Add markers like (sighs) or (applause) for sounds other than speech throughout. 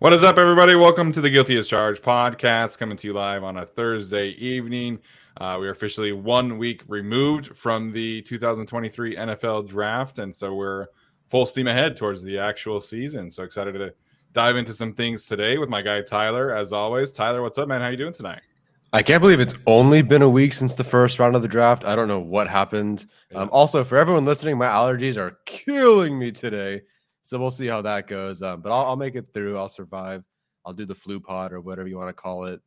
What is up, everybody? Welcome to the Guilty as Charged podcast, coming to you live on a Thursday evening. Uh, we are officially one week removed from the 2023 NFL draft, and so we're full steam ahead towards the actual season. So excited to dive into some things today with my guy Tyler, as always. Tyler, what's up, man? How you doing tonight? I can't believe it's only been a week since the first round of the draft. I don't know what happened. Um, also, for everyone listening, my allergies are killing me today. So we'll see how that goes. Um, but I'll, I'll, make it through. I'll survive. I'll do the flu pod or whatever you want to call it.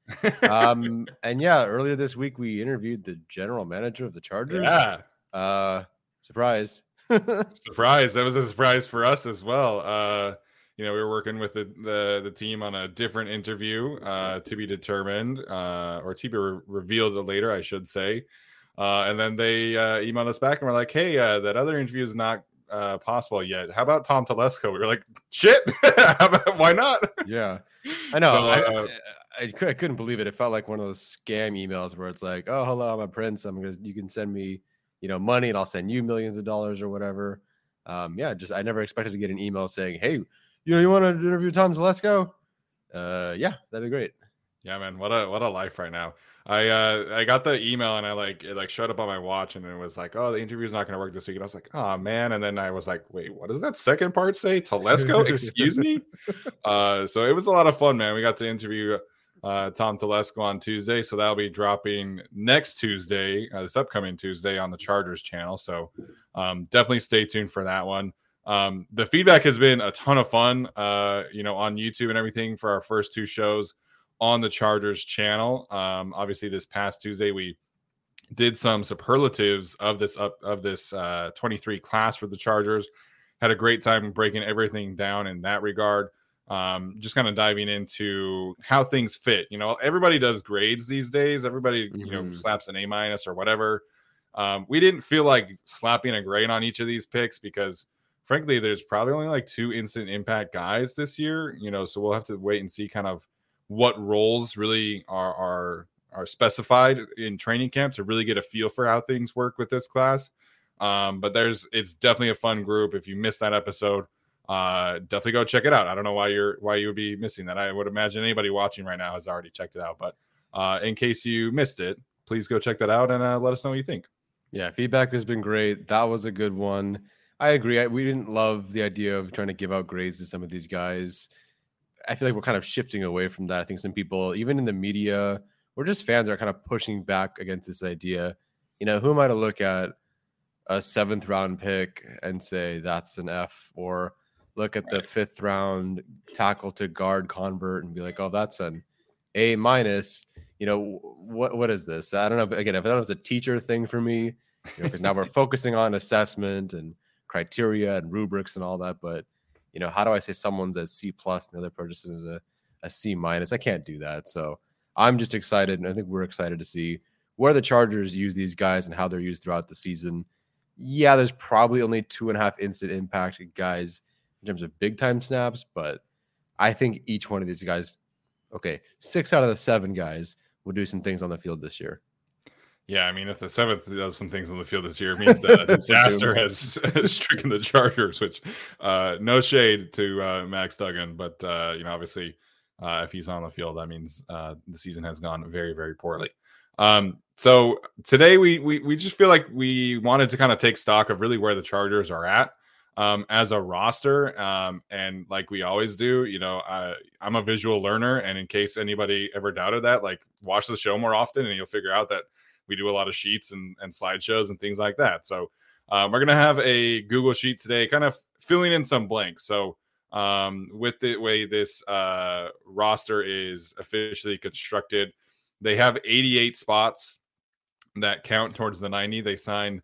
Um, (laughs) and yeah, earlier this week we interviewed the general manager of the Chargers. Yeah. Uh, surprise. (laughs) surprise. That was a surprise for us as well. Uh, you know, we were working with the, the, the team on a different interview uh, to be determined, uh, or to be re- revealed later, I should say. Uh, and then they uh, emailed us back and were like, "Hey, uh, that other interview is not uh, possible yet. How about Tom Telesco? We were like, shit, (laughs) about, why not? Yeah, I know. So, I, uh, I, I, I, couldn't believe it. It felt like one of those scam emails where it's like, oh, hello, I'm a prince. I'm gonna, you can send me, you know, money, and I'll send you millions of dollars or whatever. Um, yeah, just I never expected to get an email saying, hey, you know, you want to interview Tom Telesco? Uh, yeah, that'd be great. Yeah, man, what a what a life right now. I uh I got the email and I like it like showed up on my watch and it was like, oh, the interview's not gonna work this week. And I was like, oh man. And then I was like, wait, what does that second part say? Telesco, (laughs) excuse me. Uh so it was a lot of fun, man. We got to interview uh Tom Telesco on Tuesday. So that'll be dropping next Tuesday, uh, this upcoming Tuesday on the Chargers channel. So um definitely stay tuned for that one. Um the feedback has been a ton of fun uh, you know, on YouTube and everything for our first two shows on the Chargers channel. Um, obviously, this past Tuesday we did some superlatives of this up of this uh, 23 class for the Chargers. Had a great time breaking everything down in that regard. Um, just kind of diving into how things fit. You know, everybody does grades these days. Everybody, mm-hmm. you know, mm-hmm. slaps an A minus or whatever. Um, we didn't feel like slapping a grade on each of these picks because frankly, there's probably only like two instant impact guys this year, you know, so we'll have to wait and see kind of what roles really are are are specified in training camp to really get a feel for how things work with this class. Um, but there's it's definitely a fun group. If you missed that episode, uh, definitely go check it out. I don't know why you're why you would be missing that. I would imagine anybody watching right now has already checked it out. But uh, in case you missed it, please go check that out and uh, let us know what you think. Yeah, feedback has been great. That was a good one. I agree. I, we didn't love the idea of trying to give out grades to some of these guys. I feel like we're kind of shifting away from that. I think some people, even in the media, or just fans, are kind of pushing back against this idea. You know, who am I to look at a seventh round pick and say that's an F, or look at right. the fifth round tackle to guard convert and be like, oh, that's an A minus. You know, what what is this? I don't know. Again, if that was a teacher thing for me, you know, now we're (laughs) focusing on assessment and criteria and rubrics and all that. But you know, how do I say someone's a C plus and the other person is a, a C minus? I can't do that. So I'm just excited, and I think we're excited to see where the Chargers use these guys and how they're used throughout the season. Yeah, there's probably only two and a half instant impact guys in terms of big time snaps, but I think each one of these guys, okay, six out of the seven guys will do some things on the field this year. Yeah, I mean, if the seventh does some things on the field this year, it means that a (laughs) disaster has, has (laughs) stricken the Chargers. Which, uh, no shade to uh, Max Duggan, but uh, you know, obviously, uh, if he's on the field, that means uh, the season has gone very, very poorly. Um, so today we, we we just feel like we wanted to kind of take stock of really where the Chargers are at um, as a roster. Um, and like we always do, you know, I, I'm a visual learner, and in case anybody ever doubted that, like watch the show more often, and you'll figure out that we do a lot of sheets and, and slideshows and things like that. So um, we're gonna have a Google sheet today, kind of filling in some blanks. So um, with the way this uh, roster is officially constructed, they have 88 spots that count towards the 90. They signed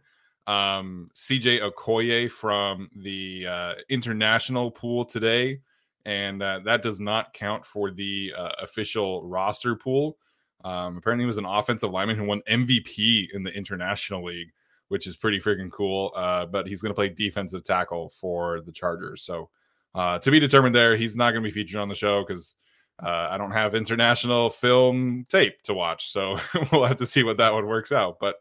um, CJ Okoye from the uh, international pool today, and uh, that does not count for the uh, official roster pool. Um, apparently, he was an offensive lineman who won MVP in the International League, which is pretty freaking cool. Uh, but he's going to play defensive tackle for the Chargers. So uh, to be determined there, he's not going to be featured on the show because uh, I don't have international film tape to watch. So (laughs) we'll have to see what that one works out. But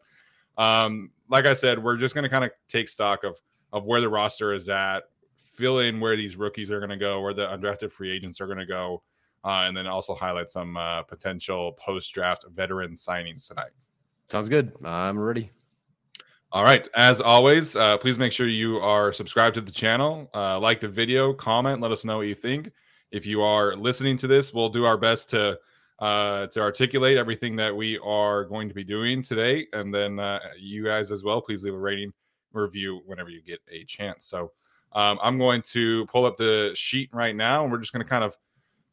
um, like I said, we're just going to kind of take stock of of where the roster is at, fill in where these rookies are going to go, where the undrafted free agents are going to go uh, and then also highlight some uh, potential post draft veteran signings tonight. Sounds good. I'm ready. All right. As always, uh, please make sure you are subscribed to the channel, uh, like the video, comment, let us know what you think. If you are listening to this, we'll do our best to uh, to articulate everything that we are going to be doing today, and then uh, you guys as well. Please leave a rating review whenever you get a chance. So um, I'm going to pull up the sheet right now, and we're just going to kind of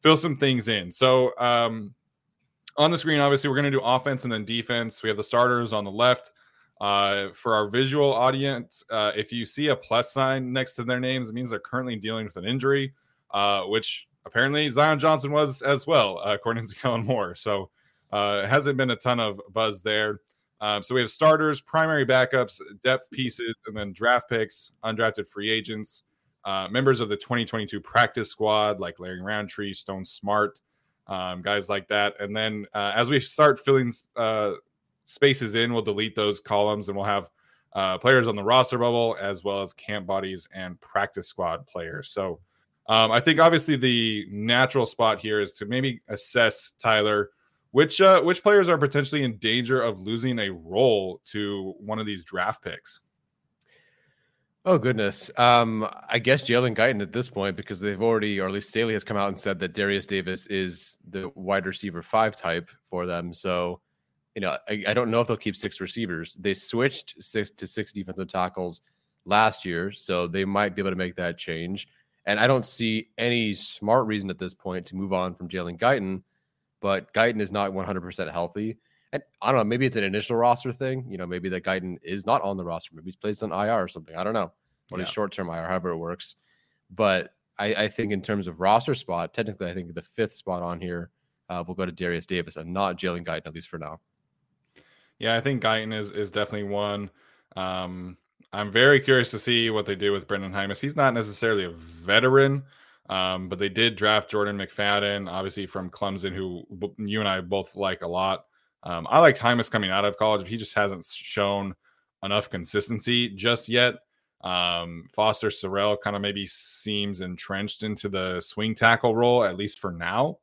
fill some things in. So um, on the screen, obviously, we're going to do offense and then defense. We have the starters on the left. Uh, for our visual audience, uh, if you see a plus sign next to their names, it means they're currently dealing with an injury, uh, which apparently Zion Johnson was as well, uh, according to (laughs) Kellen Moore. So uh, it hasn't been a ton of buzz there. Um, so we have starters, primary backups, depth pieces, and then draft picks, undrafted free agents uh, members of the 2022 practice squad like Larry Rountree, Stone Smart, um, guys like that. And then uh, as we start filling uh, spaces in, we'll delete those columns and we'll have uh, players on the roster bubble as well as camp bodies and practice squad players. So um, I think obviously the natural spot here is to maybe assess Tyler which uh, which players are potentially in danger of losing a role to one of these draft picks. Oh goodness. Um, I guess Jalen Guyton at this point because they've already, or at least Staley has come out and said that Derius Davis is the wide receiver five type for them. So, you know, I, I don't know if they'll keep six receivers. They switched six to six defensive tackles last year, so they might be able to make that change. And I don't see any smart reason at this point to move on from Jalen Guyton, but Guyton is not 100% healthy. And I don't know, maybe it's an initial roster thing. You know, maybe that Guyton is not on the roster. Maybe he's placed on IR or something. I don't know. Or yeah. short term IR, however it works. But I, I, think in terms of roster spot, technically, I think the fifth spot on here uh, will go to Derius Davis and not Jalen Guyton, at least for now. Yeah, I think Guyton is is definitely one. Um, I'm very curious to see what they do with Brendan Jaimes. He's not necessarily a veteran, um, but they did draft Jordan McFadden, obviously from Clemson, who you and I both like a lot. Um, I like Jaimes coming out of college, but he just hasn't shown enough consistency just yet. Um, Foster Sarell kind of maybe seems entrenched into the swing tackle role, at least for now.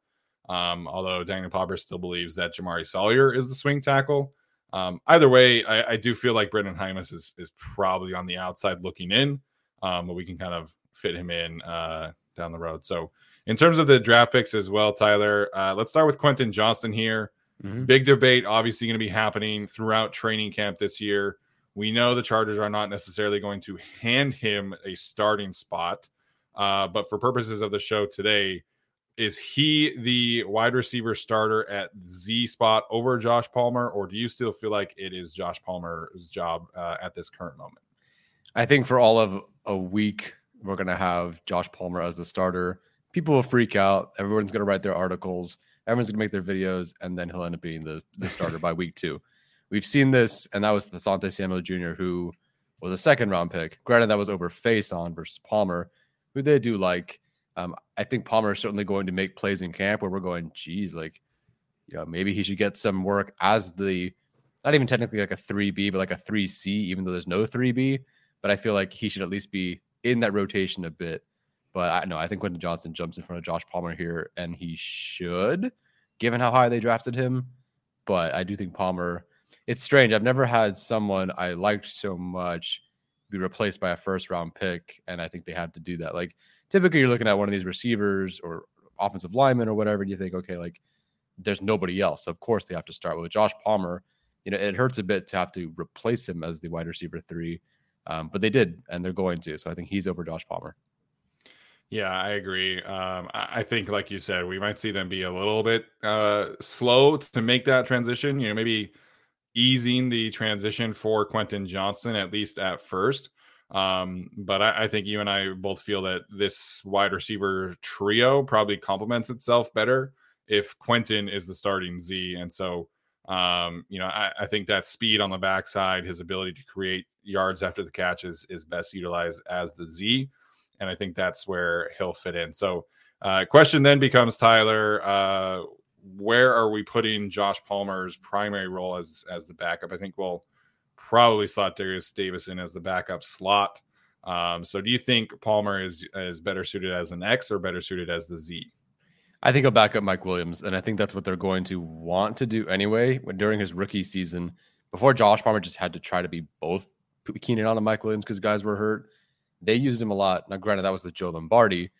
Um, although Daniel Popper still believes that Jamaree Salyer is the swing tackle. Um, either way, I, I, do feel like Brendan Jaimes is is probably on the outside looking in, um, but we can kind of fit him in uh, down the road. So in terms of the draft picks as well, Tyler, uh, let's start with Quentin Johnston here. Mm-hmm. Big debate, obviously, going to be happening throughout training camp this year. We know the Chargers are not necessarily going to hand him a starting spot, uh, but for purposes of the show today, is he the wide receiver starter at Z spot over Josh Palmer, or do you still feel like it is Josh Palmer's job uh, at this current moment? I think for all of a week, we're going to have Josh Palmer as the starter. People will freak out. Everyone's going to write their articles. Everyone's going to make their videos, and then he'll end up being the, the starter by (laughs) week two. We've seen this, and that was the Sante Samuel Jr., who was a second round pick. Granted, that was over face on versus Palmer, who they do like. Um, I think Palmer is certainly going to make plays in camp where we're going, geez, like, you know, maybe he should get some work as the not even technically like a 3B, but like a 3C, even though there's no 3B. But I feel like he should at least be in that rotation a bit. But I know I think Quentin Johnston jumps in front of Josh Palmer here, and he should, given how high they drafted him. But I do think Palmer, it's strange. I've never had someone I liked so much be replaced by a first round pick. And I think they had to do that. Like typically you're looking at one of these receivers or offensive linemen or whatever, and you think, okay, like there's nobody else. So of course they have to start with Josh Palmer. You know, it hurts a bit to have to replace him as the wide receiver three. Um, but they did, and they're going to. So I think he's over Josh Palmer. Yeah, I agree. Um, I think, like you said, we might see them be a little bit uh, slow to make that transition. You know, maybe easing the transition for Quentin Johnston at least at first. Um, but I, I, think you and I both feel that this wide receiver trio probably complements itself better if Quentin is the starting Z. And so, um, you know, I, I, think that speed on the backside, his ability to create yards after the catch is, is best utilized as the Z. And I think that's where he'll fit in. So, uh, question then becomes Tyler, uh, where are we putting Josh Palmer's primary role as as the backup? I think we'll probably slot Derius Davis in as the backup slot. Um, so do you think Palmer is is better suited as an X or better suited as the Z? I think he'll back up Mike Williams, and I think that's what they're going to want to do anyway. When during his rookie season, before Josh Palmer just had to try to be both Keenan Allen and Mike Williams because guys were hurt. They used him a lot. Now, granted, that was with Joe Lombardi,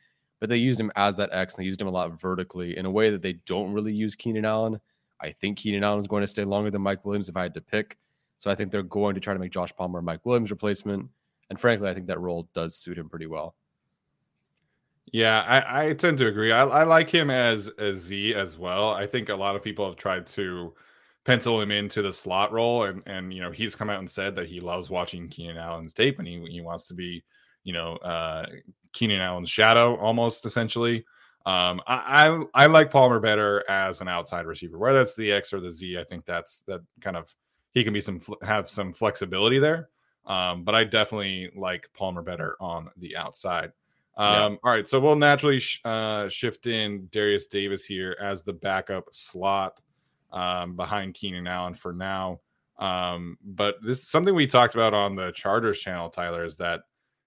but they used him as that X and they used him a lot vertically in a way that they don't really use Keenan Allen. I think Keenan Allen is going to stay longer than Mike Williams if I had to pick. So I think they're going to try to make Josh Palmer Mike Williams replacement. And frankly, I think that role does suit him pretty well. Yeah, I, I tend to agree. I, I like him as as Z as well. I think a lot of people have tried to pencil him into the slot role, and and you know he's come out and said that he loves watching Keenan Allen's tape, and he he wants to be you know uh, Keenan Allen's shadow almost essentially. Um, I, I, I like Palmer better as an outside receiver, whether that's the X or the Z. I think that's that kind of he can be some have some flexibility there. Um, but I definitely like Palmer better on the outside. Um, yeah. All right, so we'll naturally sh- uh, shift in Derius Davis here as the backup slot um, behind Keenan Allen for now. Um, but this is something we talked about on the Chargers channel, Tyler, is that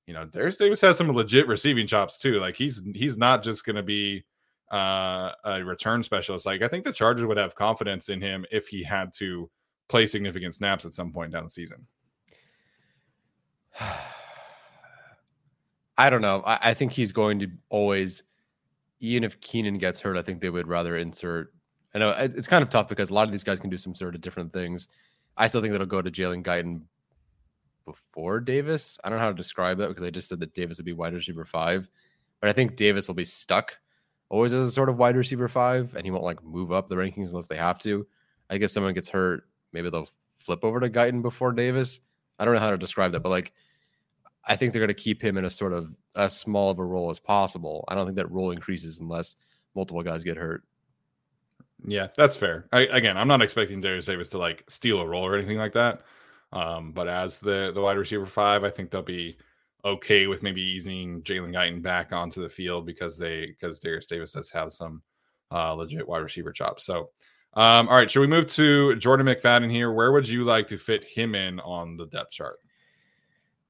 you know, Derius Davis has some legit receiving chops too. Like he's he's not just going to be uh, a return specialist. Like I think the Chargers would have confidence in him if he had to play significant snaps at some point down the season. (sighs) I don't know. I, I, think he's going to always, even if Keenan gets hurt, I think they would rather insert. I know it's kind of tough because a lot of these guys can do some sort of different things. I still think that'll go to Jalen Guyton before Davis. I don't know how to describe it because I just said that Davis would be wide receiver five, but I think Davis will be stuck always as a sort of wide receiver five, and he won't like move up the rankings unless they have to. I if someone gets hurt, maybe they'll flip over to Guyton before Davis. I don't know how to describe that, but like I think they're going to keep him in a sort of as small of a role as possible. I don't think that role increases unless multiple guys get hurt. Yeah, that's fair. I, again, I'm not expecting Derius Davis to like steal a role or anything like that. Um, but as the the wide receiver five, I think they'll be okay with maybe easing Jalen Guyton back onto the field because they because Derius Davis does have some uh, legit wide receiver chops. So, um, all right, should we move to Jordan McFadden here? Where would you like to fit him in on the depth chart?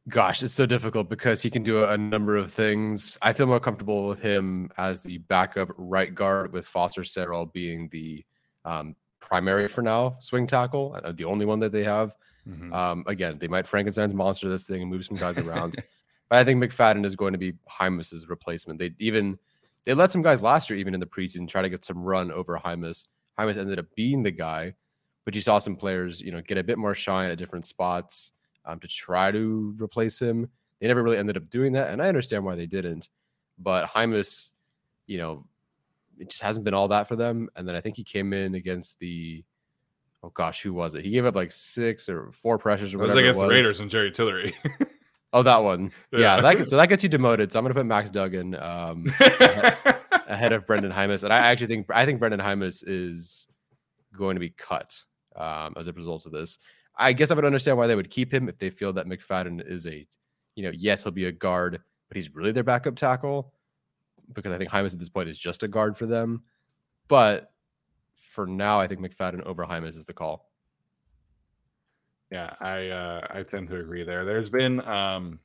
Gosh, it's so difficult because he can do a, number of things. I feel more comfortable with him as the backup right guard, with Foster Sarell being the um, primary for now swing tackle, uh, the only one that they have. Mhm. Um, again, they might Frankenstein's monster this thing and move some guys around. but I think McFadden is going to be Jaimes's replacement. They even they let some guys last year, even in the preseason, try to get some run over Jaimes. Jaimes ended up being the guy, but you saw some players, you know, get a bit more shine at different spots um, to try to replace him. They never really ended up doing that, and I understand why they didn't. But Jaimes, you know, it just hasn't been all that for them. And then I think he came in against the oh gosh, who was it? He gave up like six or four pressures or It was against it the. Raiders and Jerry Tillery. (laughs) Oh, that one. Yeah, Yeah. that so that gets you demoted. So I'm gonna put Max Duggan um, (laughs) ahead of Brendan Jaimes, and I actually think I think Brendan Jaimes is going to be cut um, as a result of this. I guess I would understand why they would keep him if they feel that McFadden is a, you know, yes, he'll be a guard, but he's really their backup tackle because I think Jaimes at this point is just a guard for them. But for now, I think McFadden over is the call. Yeah, I uh, I tend to agree there. There's been um,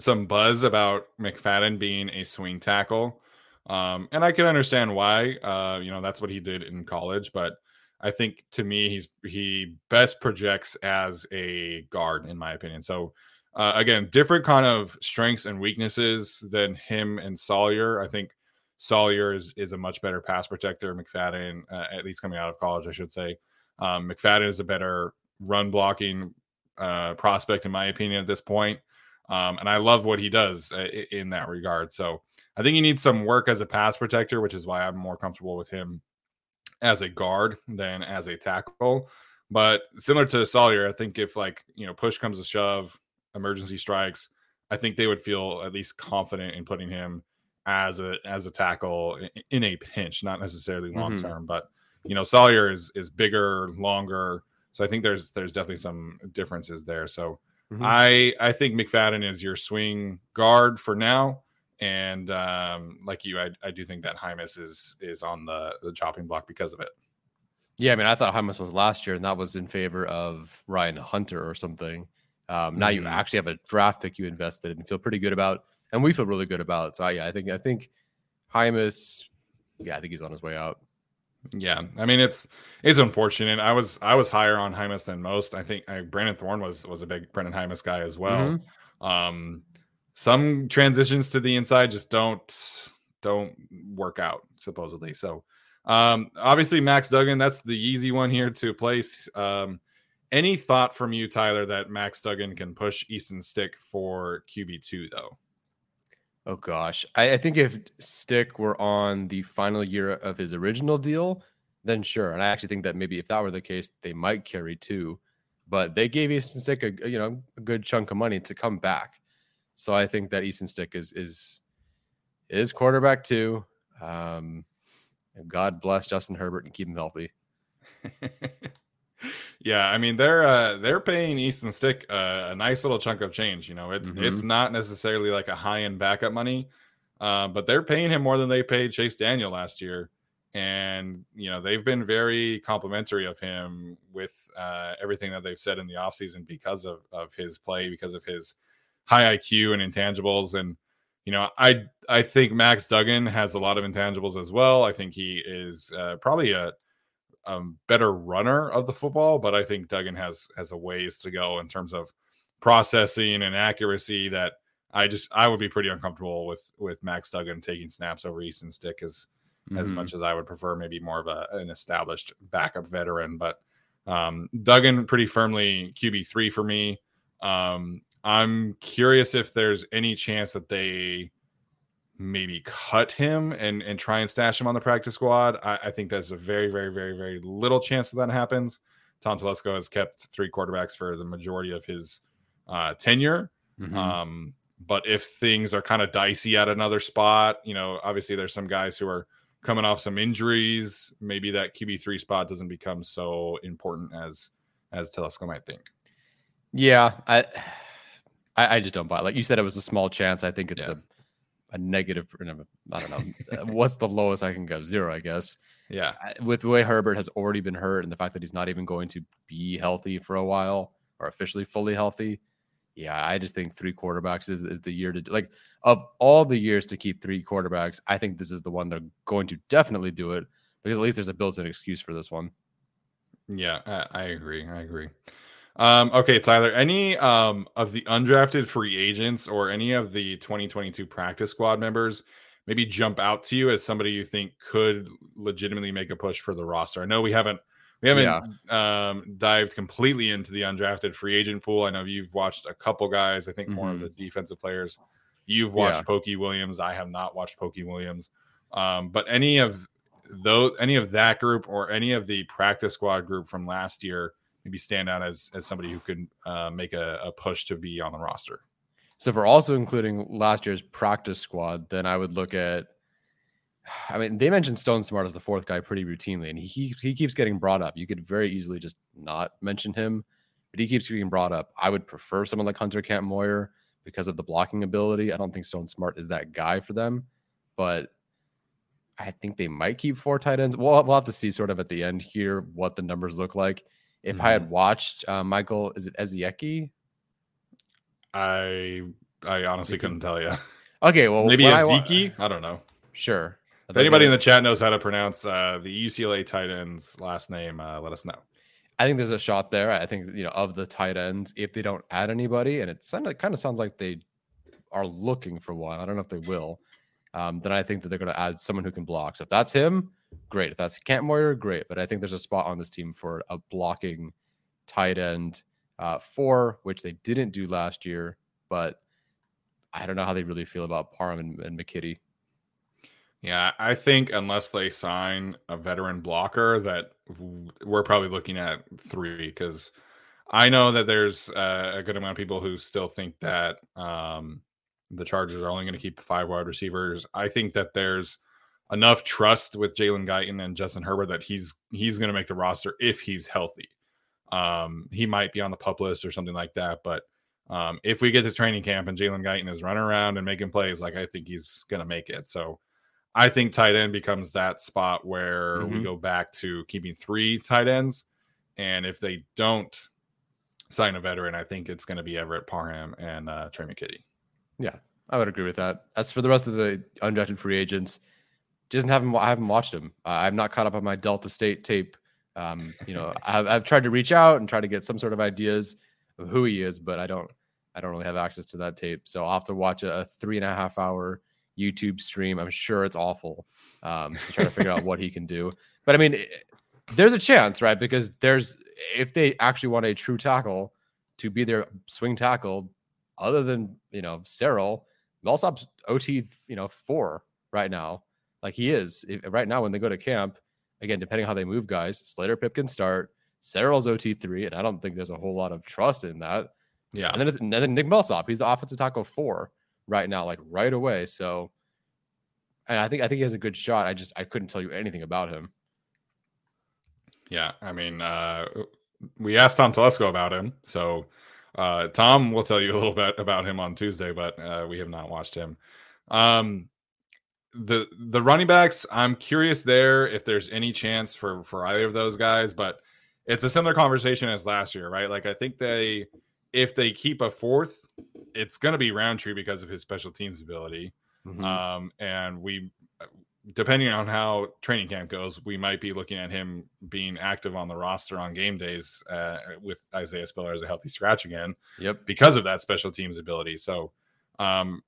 some buzz about McFadden being a swing tackle, um, and I can understand why. Uh, you know, that's what he did in college, but I think to me, he's he best projects as a guard, in my opinion. So uh, again, different kind of strengths and weaknesses than him and Salyer. I think Salyer is is a much better pass protector. McFadden, uh, at least coming out of college, I should say. Um, McFadden is a better run blocking uh, prospect, in my opinion, at this point. Um, and I love what he does uh, in that regard. So I think he needs some work as a pass protector, which is why I'm more comfortable with him as a guard than as a tackle. But similar to Salyer, I think if like you know push comes to shove, emergency strikes, I think they would feel at least confident in putting him as a as a tackle in a pinch, not necessarily long Mhm. term. But you know Salyer is is bigger, longer, so I think there's there's definitely some differences there. So Mhm. I I think McFadden is your swing guard for now, and um, like you, I, I do think that Jaimes is is on the the chopping block because of it. Yeah, I mean, I thought Jaimes was last year, and that was in favor of Ryan Hunter or something. Um, now you Mhm. actually have a draft pick you invested in and feel pretty good about, and we feel really good about. it. So yeah, I think I think Jaimes, yeah, I think he's on his way out. Yeah, I mean it's it's unfortunate. I was I was higher on Jaimes than most. I think I, Brandon Thorn was was a big Brandon Jaimes guy as well. Mhm. Um, some transitions to the inside just don't don't work out supposedly. So um, obviously Max Duggan, that's the easy one here to place. Um, any thought from you, Tyler, that Max Duggan can push Easton Stick for QB two though? Oh gosh, I, I think if Stick were on the final year of his original deal, then sure. And I actually think that maybe if that were the case, they might carry two. But they gave Easton Stick a you know a good chunk of money to come back, so I think that Easton Stick is is is quarterback two. Um, God bless Justin Herbert and keep him healthy. (laughs) yeah, I mean they're uh, they're paying Easton Stick uh, a nice little chunk of change. You know, it's it's not necessarily like a high end backup money, uh, but they're paying him more than they paid Chase Daniel last year, and you know they've been very complimentary of him with uh, everything that they've said in the offseason because of of his play, because of his high IQ and intangibles, and you know I I think Max Duggan has a lot of intangibles as well. I think he is uh, probably a um, better runner of the football, but I think Duggan has has a ways to go in terms of processing and accuracy that I just I would be pretty uncomfortable with with Max Duggan taking snaps over Easton Stick as as Mhm. much as I would prefer maybe more of a, an established backup veteran. But um, Duggan pretty firmly QB three for me. Um, I'm curious if there's any chance that they maybe cut him and and try and stash him on the practice squad. I, I think there's a very, very, very, very little chance that that happens. Tom Telesco has kept three quarterbacks for the majority of his uh, tenure. Mhm. Um, but if things are kind of dicey at another spot, you know, obviously there's some guys who are coming off some injuries. Maybe that QB three spot doesn't become so important as as Telesco might think. Yeah, I, (sighs) I I just don't buy. it. Like you said, it was a small chance. I think it's Yeah. a a negative. I don't know. Uh, What's the lowest I can go? Zero, I guess. Yeah. With the way Herbert has already been hurt and the fact that he's not even going to be healthy for a while or officially fully healthy, yeah, I just think three quarterbacks is, is the year to like of all the years to keep three quarterbacks. I think this is the one they're going to definitely do it because at least there's a built-in excuse for this one. Yeah, I, I agree. I agree. Um, okay, Tyler, any um, of the undrafted free agents or any of the 2022 practice squad members maybe jump out to you as somebody you think could legitimately make a push for the roster? I know we haven't we haven't yeah. um, dived completely into the undrafted free agent pool. I know you've watched a couple guys. I think more mm-hmm. of the defensive players. You've watched yeah. Pokey Williams. I have not watched Pokey Williams. Um, but any of those, any of that group, or any of the practice squad group from last year, maybe stand out as as somebody who could uh, make a, a push to be on the roster. So, for also including last year's practice squad, then I would look at I mean, they mentioned Stone Smart as the fourth guy pretty routinely, and he he keeps getting brought up. You could very easily just not mention him, but he keeps getting brought up. I would prefer someone like Hunter Kampmoyer because of the blocking ability. I don't think Stone Smart is that guy for them, but I think they might keep four tight ends. We'll, we'll have to see sort of at the end here what the numbers look like. If mm-hmm. I had mm-hmm. watched uh, Michael, is it Ezekiel? I I honestly couldn't tell you. Okay, well maybe Ezekiel. I, I don't know. Sure. If anybody in the chat knows how to pronounce uh, the UCLA tight end's last name, uh, let us know. I think there's a shot there. I think you know of the tight ends if they don't add anybody, and it kind of sounds like they are looking for one. I don't know if they will. Um, then I think that they're going to add someone who can block. So if that's him, great. If that's Kampmoyer, great. But I think there's a spot on this team for a blocking tight end uh, four, which they didn't do last year. But I don't know how they really feel about Parham and, and McKitty. Yeah, I think unless they sign a veteran blocker, that we're probably looking at three because I know that there's uh, a good amount of people who still think that um, the Chargers are only going to keep five wide receivers. I think that there's enough trust with Jalen Guyton and Justin Herbert that he's he's going to make the roster if he's healthy. Um, he might be on the pup list or something like that, but um, if we get to training camp and Jalen Guyton is running around and making plays, like I think he's going to make it. So I think tight end becomes that spot where mm-hmm. we go back to keeping three tight ends. And if they don't sign a veteran, I think it's going to be Everett Parham and uh, Trey McKitty. Yeah, I would agree with that. As for the rest of the undrafted free agents, just haven't I haven't watched them. Uh, I've not caught up on my Delta State tape. Um, you know, I've, I've tried to reach out and try to get some sort of ideas of who he is, but I don't I don't really have access to that tape. So I'll have to watch a, a three and a half hour YouTube stream. I'm sure it's awful um, to try to figure out what he can do. But I mean, there's a chance, right? Because there's if they actually want a true tackle to be their swing tackle, other than you know Sarell, Millsap's OT, you know, four right now. Like he is right now when they go to camp. Again, depending how they move guys, Slater Pipkin start, Sarell's OT three, and I don't think there's a whole lot of trust in that. Yeah, and then it's and then Nick Millsap. He's the offensive tackle four right now, like right away. So, and I think I think he has a good shot. I just I couldn't tell you anything about him. Yeah, I mean, uh, we asked Tom Telesco about him, so uh, Tom will tell you a little bit about him on Tuesday, but uh, we have not watched him. Um, the the running backs, I'm curious there if there's any chance for for either of those guys, but it's a similar conversation as last year, right? Like I think they if they keep a fourth, it's going to be Rountree because of his special teams ability. Mm-hmm. Um, and we, depending on how training camp goes, we might be looking at him being active on the roster on game days uh, with Isaiah Spiller as a healthy scratch again. Yep. Because of that special teams ability. So, um,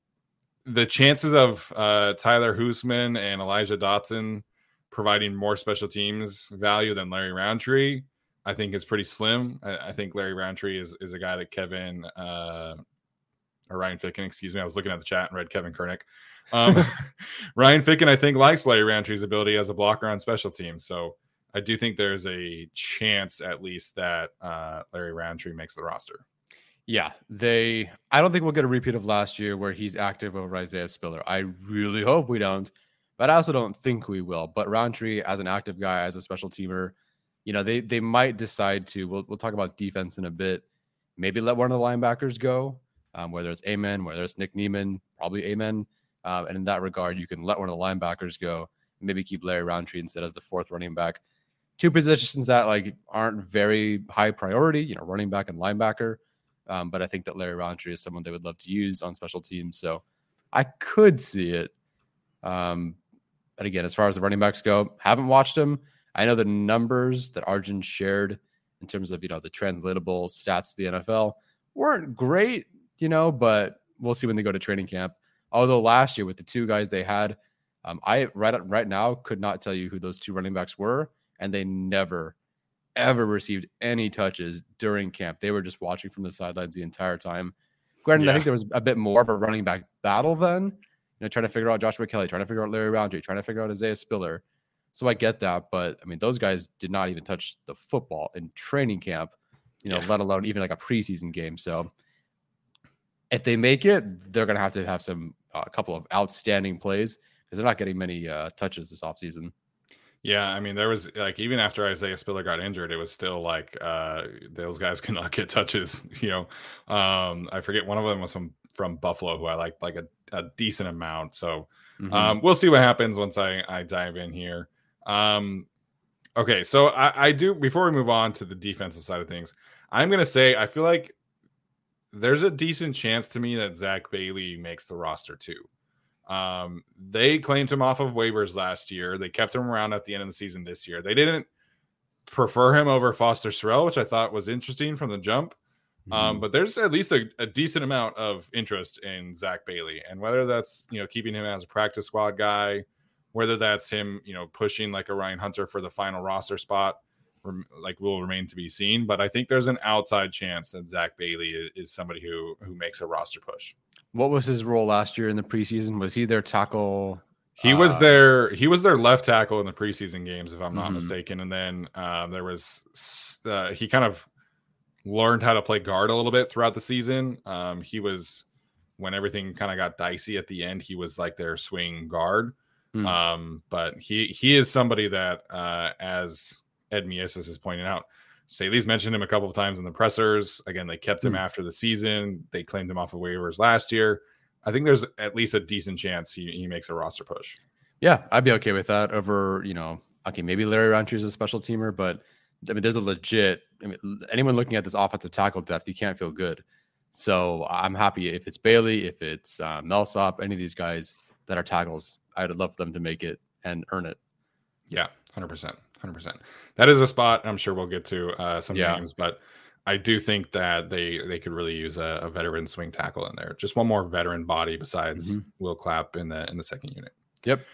the chances of uh, Tyler Hoosman and Elijah Dotson providing more special teams value than Larry Rountree, I think is pretty slim. I, I, think Larry Rountree is is a guy that Kevin uh, or Ryan Ficken, excuse me. I was looking at the chat and read Kevin Kernick. Um, (laughs) Ryan Ficken, I think, likes Larry Rountree's ability as a blocker on special teams. So I do think there's a chance, at least, that uh, Larry Rountree makes the roster. Yeah, they. I don't think we'll get a repeat of last year where he's active over Isaiah Spiller. I really hope we don't, but I also don't think we will. But Rountree, as an active guy, as a special teamer, you know, they they might decide to. We'll we'll talk about defense in a bit. Maybe let one of the linebackers go, um, whether it's Amen, whether it's Nick Niemann, probably Amen. Um, and in that regard, you can let one of the linebackers go. Maybe keep Larry Rountree instead as the fourth running back. Two positions that like aren't very high priority, you know, running back and linebacker. Um, but I think that Larry Rountree is someone they would love to use on special teams. So I could see it. Um, but again, as far as the running backs go, haven't watched him. I know the numbers that Arjun shared in terms of you know the translatable stats to the NFL weren't great, you know, but we'll see when they go to training camp. Although last year with the two guys they had, um, I right right now could not tell you who those two running backs were, and they never ever received any touches during camp. They were just watching from the sidelines the entire time. Granted, yeah. I think there was a bit more of a running back battle then. You know, trying to figure out Joshua Kelley, trying to figure out Larry Rountree, trying to figure out Isaiah Spiller. So I get that, but I mean, those guys did not even touch the football in training camp, you know, yeah. let alone even like a preseason game. So if they make it, they're going to have to have some a uh, couple of outstanding plays because they're not getting many uh, touches this offseason. Yeah, I mean, there was like even after Isaiah Spiller got injured, it was still like uh those guys (laughs) cannot get touches. (laughs) You know, um, I forget one of them was from from Buffalo, who I liked like a, a decent amount. So mm-hmm. um, we'll see what happens once I I dive in here. Um, okay, so I, I do before we move on to the defensive side of things, I'm gonna say I feel like there's a decent chance to me that Zack Bailey makes the roster too. Um, they claimed him off of waivers last year. They kept him around at the end of the season this year. They didn't prefer him over Foster Sarell, which I thought was interesting from the jump. Um, mm-hmm. Um, but there's at least a, a, decent amount of interest in Zack Bailey, and whether that's you know keeping him as a practice squad guy, whether that's him you know pushing like a Ryan Hunter for the final roster spot, like will remain to be seen. But I think there's an outside chance that Zack Bailey is, is somebody who who makes a roster push. What was his role last year in the preseason? Was he their tackle? He uh, was their he was their left tackle in the preseason games, if I'm not mm-hmm. mistaken. And then um, there was uh, he kind of learned how to play guard a little bit throughout the season. Um, he was when everything kind of got dicey at the end. He was like their swing guard. Mm. Um, but he he is somebody that, uh, as Ed Mieses is pointing out, Staley's mentioned him a couple of times in the pressers. Again, they kept him mm. after the season. They claimed him off of waivers last year. I think there's at least a decent chance he, he makes a roster push. Yeah, I'd be okay with that over, you know, okay, maybe Larry Rountree is a special teamer, but I mean, there's a legit, I mean, anyone looking at this offensive tackle depth, you can't feel good. So I'm happy if it's Bailey, if it's uh, Millsap, any of these guys that are tackles, I'd love for them to make it and earn it. Yeah, 100% hundred percent. That is a spot. I'm sure we'll get to uh, some yeah. names, but I do think that they they could really use a, a, veteran swing tackle in there. Just one more veteran body besides mm-hmm. Will Clapp in the in the second unit. Yep.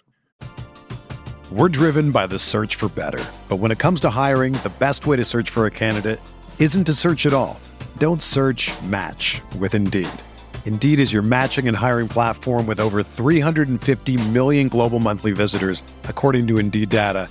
We're driven by the search for better, but when it comes to hiring, the best way to search for a candidate isn't to search at all. Don't search. Match with Indeed. Indeed is your matching and hiring platform with over 350 million global monthly visitors, according to Indeed data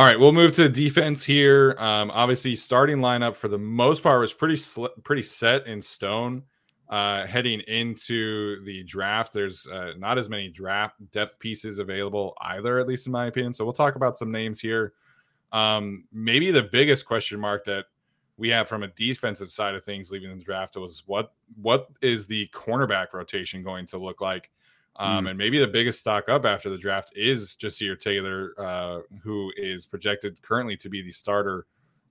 All right, we'll move to defense here. Um, obviously, starting lineup for the most part was pretty sl- pretty set in stone. Uh, heading into the draft, there's uh, not as many draft depth pieces available either, at least in my opinion. So we'll talk about some names here. Um, maybe the biggest question mark that we have from a defensive side of things leaving the draft was what what is the cornerback rotation going to look like? Um, mm. And maybe the biggest stock up after the draft is Ja'Sir Taylor, uh, who is projected currently to be the starter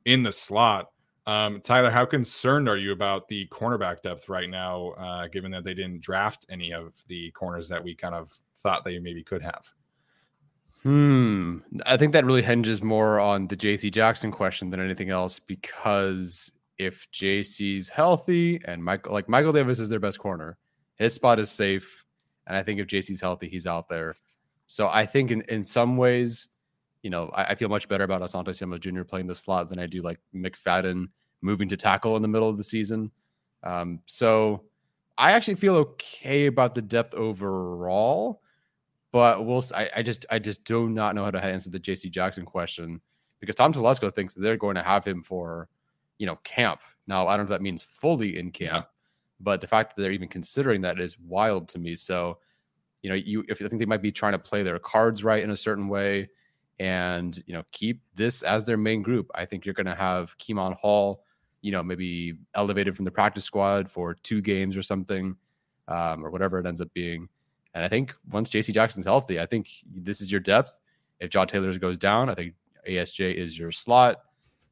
in the slot. Um, Tyler, how concerned are you about the cornerback depth right now, uh, given that they didn't draft any of the corners that we kind of thought they maybe could have? Hmm. I think that really hinges more on the JC Jackson question than anything else because if JC's healthy and Michael like Michael Davis is their best corner, his spot is safe. And I think if JC's healthy, he's out there. So I think in, in some ways, you know, I, I feel much better about Asante Samuel Jr. playing the slot than I do like McFadden moving to tackle in the middle of the season. Um, so I actually feel okay about the depth overall but we'll. I, I just I just do not know how to answer the J.C. Jackson question because Tom Telesco thinks they're going to have him for, you know, camp. Now I don't know if that means fully in camp, yeah. But the fact that they're even considering that is wild to me. So, you know, you if I think they might be trying to play their cards right in a certain way, and you know, keep this as their main group. I think you're going to have Kemon Hall, you know, maybe elevated from the practice squad for two games or something, um, or whatever it ends up being and I think once JC Jackson's healthy, I think this is your depth. If Jaw Taylor goes down, I think ASJ is your slot.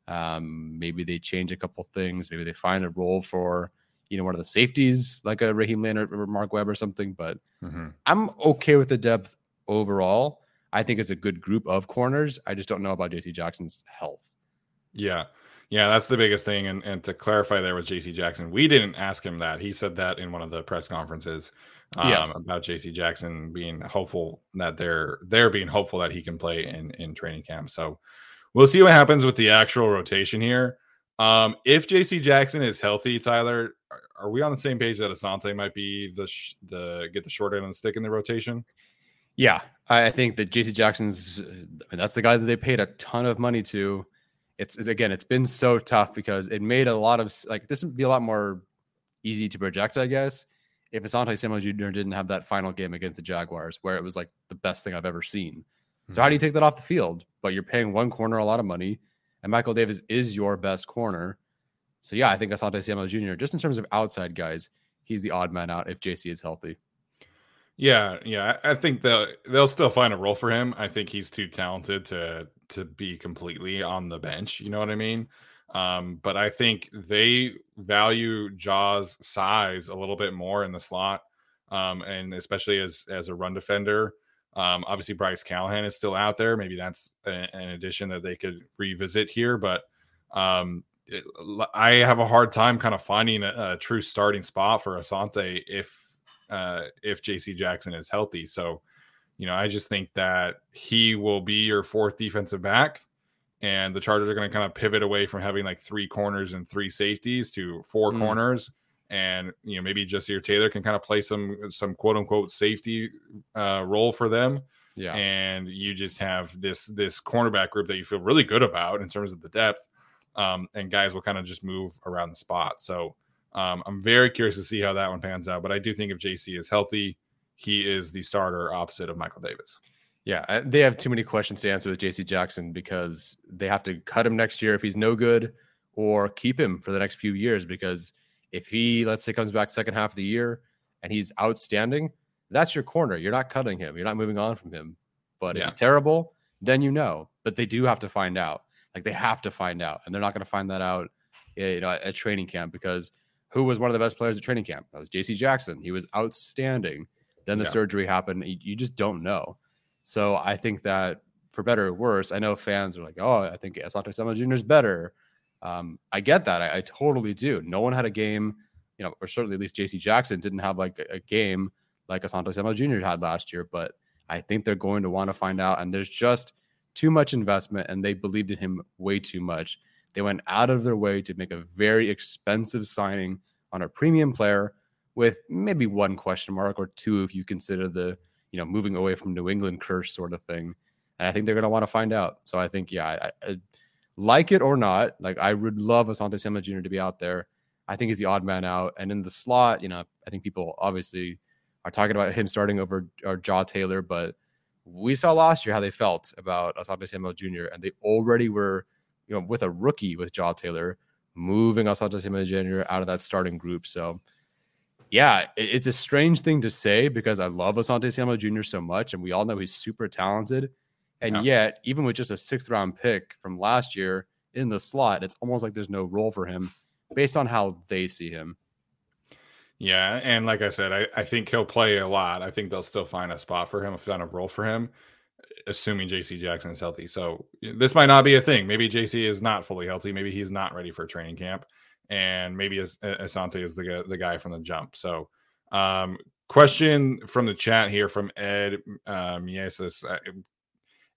Um, maybe they change a couple things. Maybe they find a role for you know one of the safeties like a Raheem Leonard or Mark Webb or something. But mm-hmm. I'm okay with the depth overall. I think it's a good group of corners. I just don't know about JC Jackson's health. Yeah. Yeah, that's the biggest thing. And and to clarify there with JC Jackson, we didn't ask him that. He said that in one of the press conferences um, yes. about JC Jackson being hopeful that they're they're being hopeful that he can play in in training camp. So we'll see what happens with the actual rotation here. Um, if JC Jackson is healthy, Tyler, are, are we on the same page that Asante might be the sh- the get the short end of the stick in the rotation? Yeah, I think that JC Jackson's that's the guy that they paid a ton of money to. It's, it's again, it's been so tough because it made a lot of like this would be a lot more easy to project, I guess, if Asante Samuel Jr. didn't have that final game against the Jaguars where it was like the best thing I've ever seen. Mm-hmm. So how do you take that off the field? But you're paying one corner a lot of money, and Michael Davis is your best corner. So yeah, I think Asante Samuel Jr. just in terms of outside guys, he's the odd man out if JC is healthy. Yeah, yeah, I think they'll they'll still find a role for him. I think he's too talented to to be completely on the bench. You know what I mean? Um, but I think they value Jaw's size a little bit more in the slot, um, and especially as as a run defender. Um, obviously, Bryce Callahan is still out there. Maybe that's a, an addition that they could revisit here. But um, it, I have a hard time kind of finding a, a true starting spot for Asante if uh, if JC Jackson is healthy. So, you know, I just think that he will be your fourth defensive back and the Chargers are going to kind of pivot away from having like three corners and three safeties to four mm. corners, and you know maybe Jesse Taylor can kind of play some some quote unquote safety uh, role for them. Yeah, and you just have this this cornerback group that you feel really good about in terms of the depth, um, and guys will kind of just move around the spot. So um, I'm very curious to see how that one pans out. But I do think if JC is healthy, he is the starter opposite of Michael Davis. Yeah, they have too many questions to answer with JC Jackson because they have to cut him next year if he's no good or keep him for the next few years because if he let's say comes back second half of the year and he's outstanding, that's your corner. You're not cutting him. You're not moving on from him. But yeah. if he's terrible, then you know. But they do have to find out. Like they have to find out, and they're not going to find that out, eh, you know, at training camp because who was one of the best players at training camp? That was J.C. Jackson. He was outstanding. Then the yeah. surgery happened. You just don't know. So I think that for better or worse, I know fans are like, oh, I think Asante Samuel Jr. is better. Um, I get that. I, I, totally do. No one had a game, you know, or certainly at least JC Jackson didn't have like a, a game like Asante Samuel Jr. had last year. But I think they're going to want to find out. And there's just too much investment, and they believed in him way too much. They went out of their way to make a very expensive signing on a premium player with maybe one question mark or two if you consider the you know, moving away from New England curse sort of thing. And I think they're going to want to find out. So I think, yeah, I, I, like it or not, like I would love Asante Samuel Jr. to be out there. I think he's the odd man out. And in the slot, you know, I think people obviously are talking about him starting over or Jaw Taylor, but we saw last year how they felt about Asante Samuel Jr. And they already were, you know, with a rookie with Jaw Taylor, moving Asante Samuel Jr. out of that starting group. So yeah, it's a strange thing to say because I love Asante Samuel Jr. so much, and we all know he's super talented. And yeah. yet, even with just a sixth round pick from last year, in the slot. It's almost like there's no role for him based on how they see him. Yeah, and like I said, I, I think he'll play a lot. I think they'll still find a spot for him, if not a role for him, assuming JC Jackson is healthy. So this might not be a thing. Maybe JC is not fully healthy. Maybe he's not ready for training camp, and maybe Asante is the the guy from the jump. So, um, question from the chat here from Ed uh, Miesis: uh,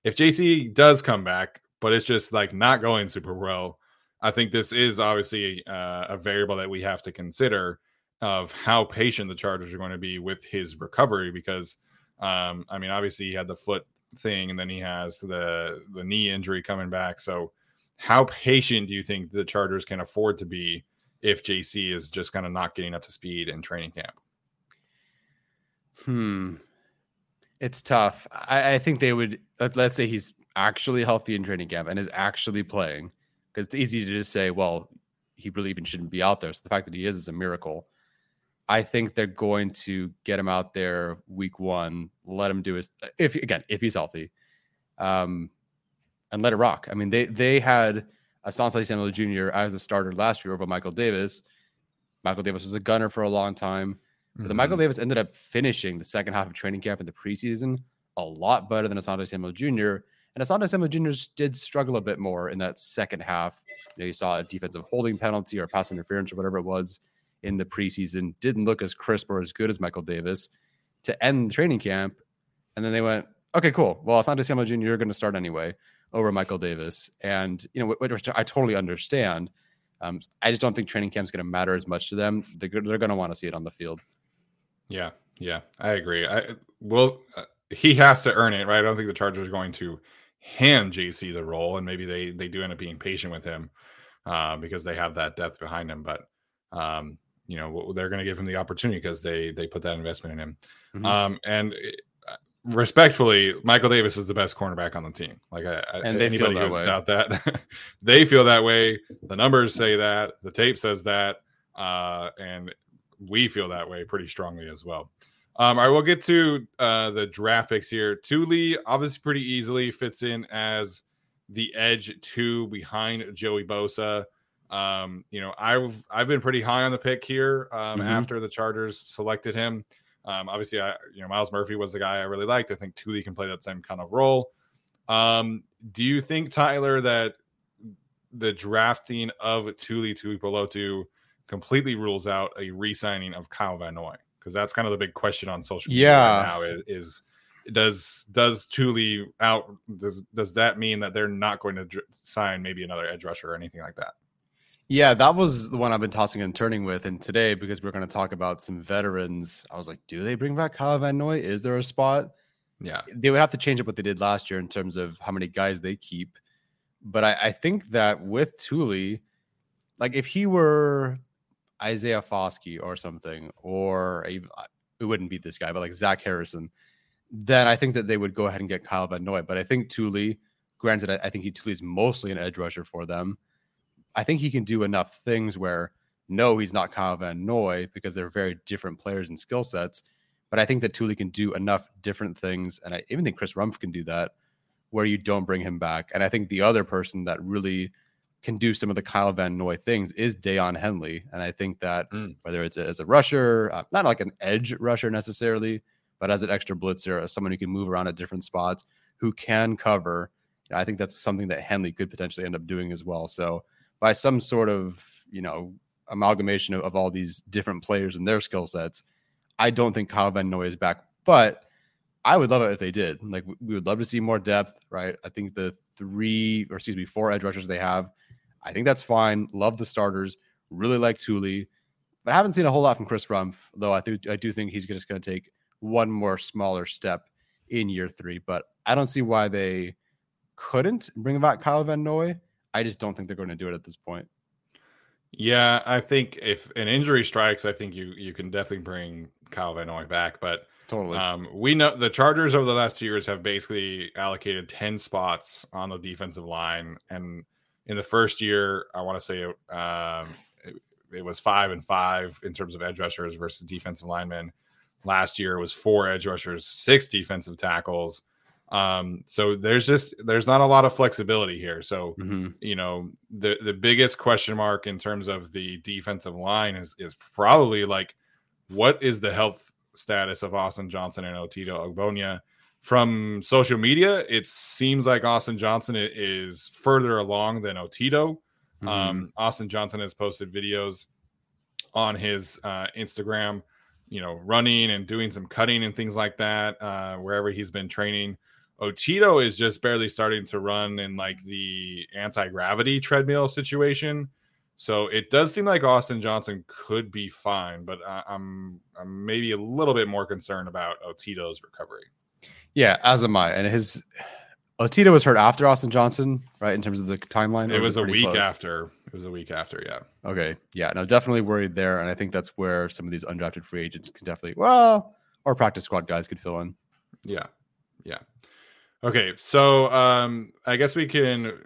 If JC does come back, but it's just like not going super well, I think this is obviously uh, a variable that we have to consider of how patient the Chargers are going to be with his recovery because um, I mean obviously he had the foot thing and then he has the the knee injury coming back. So how patient do you think the Chargers can afford to be if JC is just kind of not getting up to speed in training camp? Hmm. It's tough. I, I think they would let, let's say he's actually healthy in training camp and is actually playing because it's easy to just say, well, he really even shouldn't be out there. So the fact that he is is a miracle. I think they're going to get him out there week one, let him do his if again if he's healthy, um, and let it rock. I mean they they had Asante Samuel Jr. as a starter last year over Michael Davis. Michael Davis was a gunner for a long time. Mm-hmm. But Michael Davis ended up finishing the second half of training camp in the preseason a lot better than Asante Samuel Jr. And Asante Samuel Jr. did struggle a bit more in that second half. You know, you saw a defensive holding penalty or pass interference or whatever it was in the preseason, didn't look as crisp or as good as Michael Davis to end training camp. And then they went, okay, cool. Well, Asante Samuel Jr., you're going to start anyway over Michael Davis. And, you know, which I totally understand. Um, I just don't think training camp is going to matter as much to them. They're, they're going to want to see it on the field. Yeah. Yeah. I agree. I will. Uh, he has to earn it, right? I don't think the Chargers are going to hand JC the role, and maybe they they do end up being patient with him uh, because they have that depth behind him. But um, you know they're going to give him the opportunity because they they put that investment in him. Mm-hmm. Um, and uh, respectfully, Michael Davis is the best cornerback on the team. Like, I, and anybody who's doubt that, (laughs) they feel that way. The numbers say that. The tape says that, uh, and we feel that way pretty strongly as well. Um, all right, we'll get to uh, the draft picks here. Tuli obviously pretty easily fits in as the edge two behind Joey Bosa. Um, you know, I've I've been pretty high on the pick here um, mm-hmm. after the Chargers selected him. Um, obviously, I you know Myles Murphy was the guy I really liked. I think Tuli can play that same kind of role. Um, do you think Tyler that the drafting of Tuli Tuipulotu completely rules out a re-signing of Kyle Van Noy? Because that's kind of the big question on social media yeah. right now is, is does does Tuli out does does that mean that they're not going to dr- sign maybe another edge rusher or anything like that? Yeah, that was the one I've been tossing and turning with. And today, because we're going to talk about some veterans, I was like, do they bring back Kyle Van Noy? Is there a spot? Yeah. They would have to change up what they did last year in terms of how many guys they keep. But I, I think that with Tuli, like if he were Isaiah Foskey or something, or a, uh, it wouldn't be this guy, but like Zach Harrison, then I think that they would go ahead and get Kyle Van Noy. But I think Tuli, granted, I, I think he Tuli's mostly an edge rusher for them I think he can do enough things where no, he's not Kyle Van Noy because they're very different players and skill sets. But I think that Tuli can do enough different things. And I even think Chris Rumph can do that where you don't bring him back. And I think the other person that really can do some of the Kyle Van Noy things is Daiyan Henley. And I think that mm. whether it's a, as a rusher, uh, not like an edge rusher necessarily, but as an extra blitzer, as someone who can move around at different spots, who can cover, I think that's something that Henley could potentially end up doing as well. So by some sort of you know amalgamation of, of all these different players and their skill sets. I don't think Kyle Van Noy is back, but I would love it if they did. Like we would love to see more depth, right? I think the three or excuse me, four edge rushers they have, I think that's fine. Love the starters. Really like Tuli, but I haven't seen a whole lot from Chris Rumph, though. I do I do think he's just going to take one more smaller step in year three. But I don't see why they couldn't bring back Kyle Van Noy. I just don't think they're going to do it at this point. Yeah, I think if an injury strikes, I think you you can definitely bring Kyle Van Noy back. But totally, um, we know the Chargers over the last two years have basically allocated ten spots on the defensive line, and in the first year, I want to say um, it, it was five and five in terms of edge rushers versus defensive linemen. Last year it was four edge rushers, six defensive tackles. Um, so there's just there's not a lot of flexibility here. So Mhm. you know the the biggest question mark in terms of the defensive line is is probably like what is the health status of Austin Johnson and Otito Ogbonnia? From social media, it seems like Austin Johnson is further along than Otito. Mhm. Um, Austin Johnson has posted videos on his uh, Instagram, you know, running and doing some cutting and things like that, uh, wherever he's been training. Otito is just barely starting to run in like the anti gravity treadmill situation. So it does seem like Austin Johnson could be fine, but I, I'm I'm maybe a little bit more concerned about Otito's recovery. yeah, as am I. And his Otito was hurt after Austin Johnson, right? In terms of the timeline, It was a week close? after. It was a week after, yeah. Okay, yeah, no, definitely worried there, and I think that's where some of these undrafted free agents can definitely, well, or practice squad guys could fill in. Yeah. Yeah. Okay. So um I guess we can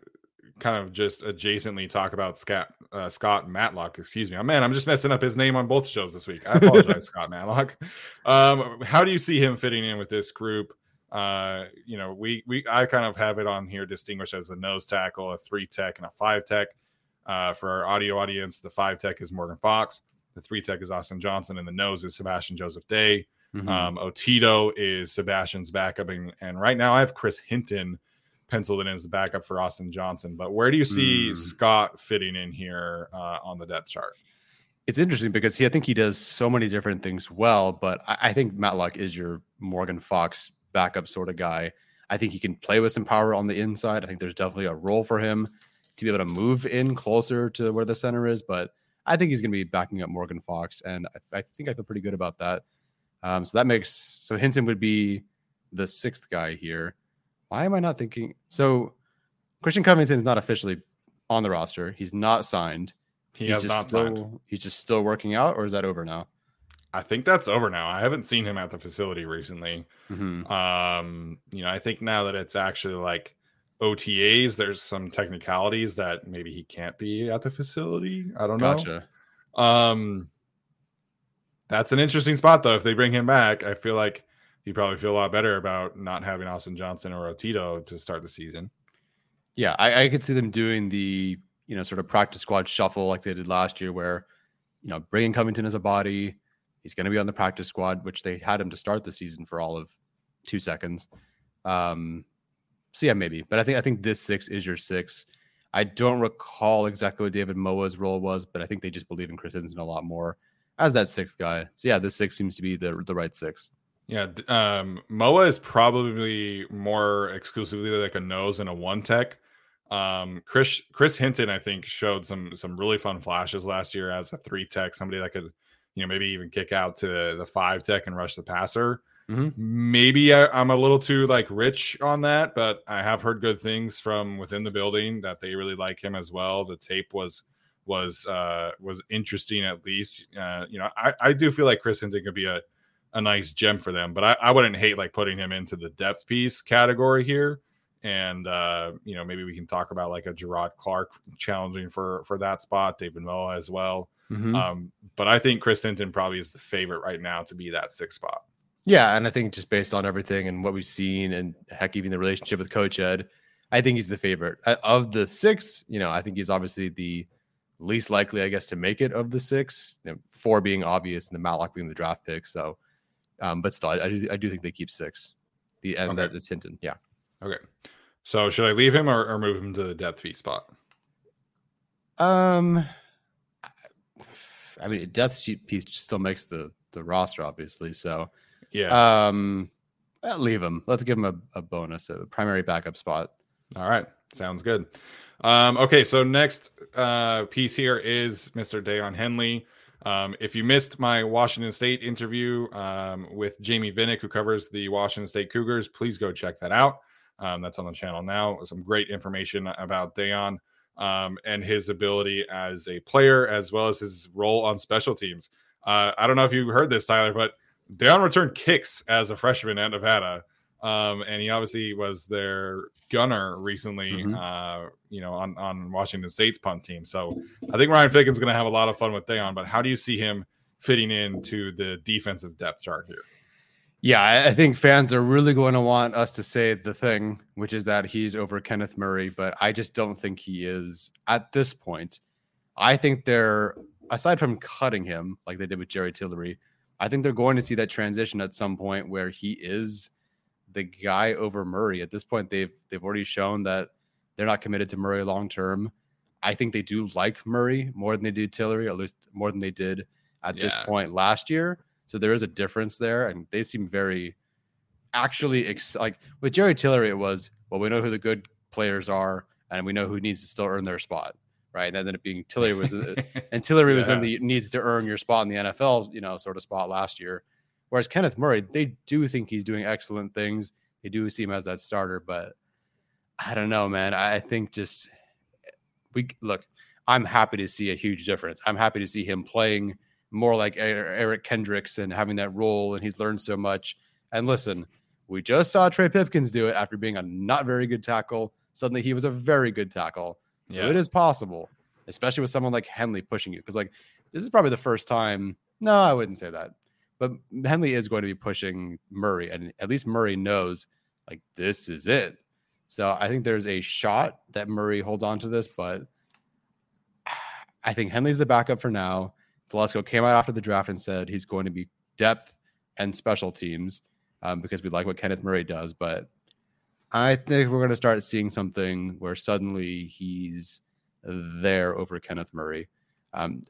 kind of just adjacently talk about Scott uh, Scott Matlock. Excuse me. Oh man, I'm just messing up his name on both shows this week. I apologize, (laughs) Scott Matlock. Um, how do you see him fitting in with this group? Uh, you know, we we I kind of have it on here distinguished as a nose tackle, a three tech, and a five tech. Uh, for our audio audience, the five tech is Morgan Fox, the three tech is Austin Johnson, and the nose is Sebastian Joseph Day. Mhm. Um, Otito is Sebastian's backup, and, and right now I have Chris Hinton penciled in as the backup for Austin Johnson. But where do you see Mm. Scott fitting in here uh, on the depth chart? it's interesting because he, I think he does so many different things well, but I, I think Matlock is your Morgan Fox backup sort of guy. I think he can play with some power on the inside. I think there's definitely a role for him to be able to move in closer to where the center is, but I think he's going to be backing up Morgan Fox, and I, I think I feel pretty good about that. Um, so that makes so Hinton would be the sixth guy here. Why am I not thinking? So Christian Covington is not officially on the roster. He's not signed. He he's has just not still, signed. He's just still working out, or is that over now? I think that's over now. I haven't seen him at the facility recently. Mhm. Um, you know, I think now that it's actually like OTAs, there's some technicalities that maybe he can't be at the facility. I don't know. Gotcha. Um, that's an interesting spot though. If they bring him back, I feel like he probably feel a lot better about not having Austin Johnson or Otito to start the season. Yeah, I, I could see them doing the you know sort of practice squad shuffle like they did last year, where you know bringing Covington as a body, he's going to be on the practice squad, which they had him to start the season for all of two seconds. Um, so yeah, maybe, but I think I think this six is your six. I don't recall exactly what David Moa's role was, but I think they just believe in Chris Hinton a lot more as that sixth guy. So yeah, this six seems to be the the right six. Yeah, um, Moa is probably more exclusively like a nose and a one tech. Um, Chris Chris Hinton, I think, showed some some really fun flashes last year as a three tech, somebody that could, you know, maybe even kick out to the five tech and rush the passer. Mhm. Maybe I, I'm a little too like rich on that, but I have heard good things from within the building that they really like him as well. The tape was was uh was interesting at least. Uh, you know, I, I do feel like Chris Hinton could be a a nice gem for them. But I, I wouldn't hate like putting him into the depth piece category here. And uh, you know, maybe we can talk about like a Gerard Clark challenging for for that spot, David Moa as well. Mhm. Um, but I think Chris Hinton probably is the favorite right now to be that sixth spot. Yeah, and I think just based on everything and what we've seen, and heck, even the relationship with Coach Ed, I think he's the favorite Uh, of the six. You know, I think he's obviously the least likely, I guess, to make it of the six. You know, four being obvious, and the Matlock being the draft pick. So, um, but still, I, I, do, I do think they keep six. The end Okay. that is Hinton. Yeah. Okay. So should I leave him or, or move him to the depth piece spot? Um, I mean, depth sheet piece still makes the the roster, obviously. So, Yeah. um, eh, leave him. Let's give him a, a bonus, a primary backup spot. All right. Sounds good. Um, okay, so next uh, piece here is Mr. Daiyan Henley. Um, if you missed my Washington State interview um, with Jamie Vinnick, who covers the Washington State Cougars, please go check that out. Um, that's on the channel now. Some great information about Daiyan um, and his ability as a player, as well as his role on special teams. Uh, I don't know if you heard this, Tyler, but Daiyan returned kicks as a freshman at Nevada. Um, and he obviously was their gunner recently, Mhm. uh, you know, on, on Washington State's punt team. So I think Ryan Ficken's going to have a lot of fun with Daiyan, but how do you see him fitting into the defensive depth chart here? Yeah, I think fans are really going to want us to say the thing, which is that he's over Kenneth Murray, but I just don't think he is at this point. I think they're aside from cutting him like they did with Jerry Tillery, I think they're going to see that transition at some point where he is the guy over Murray. At this point, they've they've already shown that they're not committed to Murray long term. I think they do like Murray more than they did Tillery, or at least more than they did at yeah. this point last year. So there is a difference there, and they seem very actually ex- like with Jerry Tillery. It was well, we know who the good players are, and we know who needs to still earn their spot, right? And then it being Tillery was, (laughs) and Tillery yeah. was in the needs to earn your spot in the NFL, you know, sort of spot last year. Whereas Kenneth Murray, they do think he's doing excellent things. They do see him as that starter, but I don't know, man. I think just we look. I'm happy to see a huge difference. I'm happy to see him playing more like Eric Kendricks and having that role, and he's learned so much. And listen, we just saw Trey Pipkins do it after being a not very good tackle. Suddenly, he was a very good tackle. So yeah. it is possible, especially with someone like Henley pushing you. Because like this is probably the first time. No, I wouldn't say that. But Henley is going to be pushing Murray, and at least Murray knows like this is it. So I think there's a shot that Murray holds on to this, but (sighs) I think Henley's the backup for now. Telesco came out after the draft and said he's going to be depth and special teams um, because we like what Kenneth Murray does. But I think we're going to start seeing something where suddenly he's there over Kenneth Murray. Um,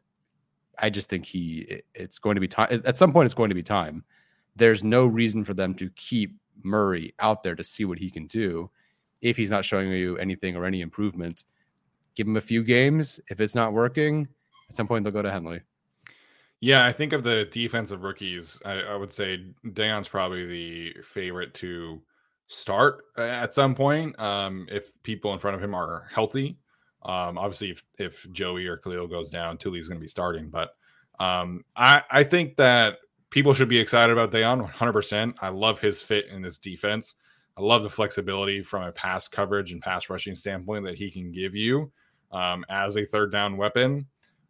I just think he it's going to be time at some point. It's going to be time. There's no reason for them to keep Murray out there to see what he can do if he's not showing you anything or any improvement. Give him a few games. If it's not working, at some point they'll go to Henley. Yeah, I think of the defensive rookies, I, I would say Daiyan's probably the favorite to start at some point um, if people in front of him are healthy. Um, obviously, if, if Joey or Khalil goes down, Tuli's going to be starting. But um, I, I think that people should be excited about Daiyan 100%. I love his fit in this defense. I love the flexibility from a pass coverage and pass rushing standpoint that he can give you um, as a third down weapon.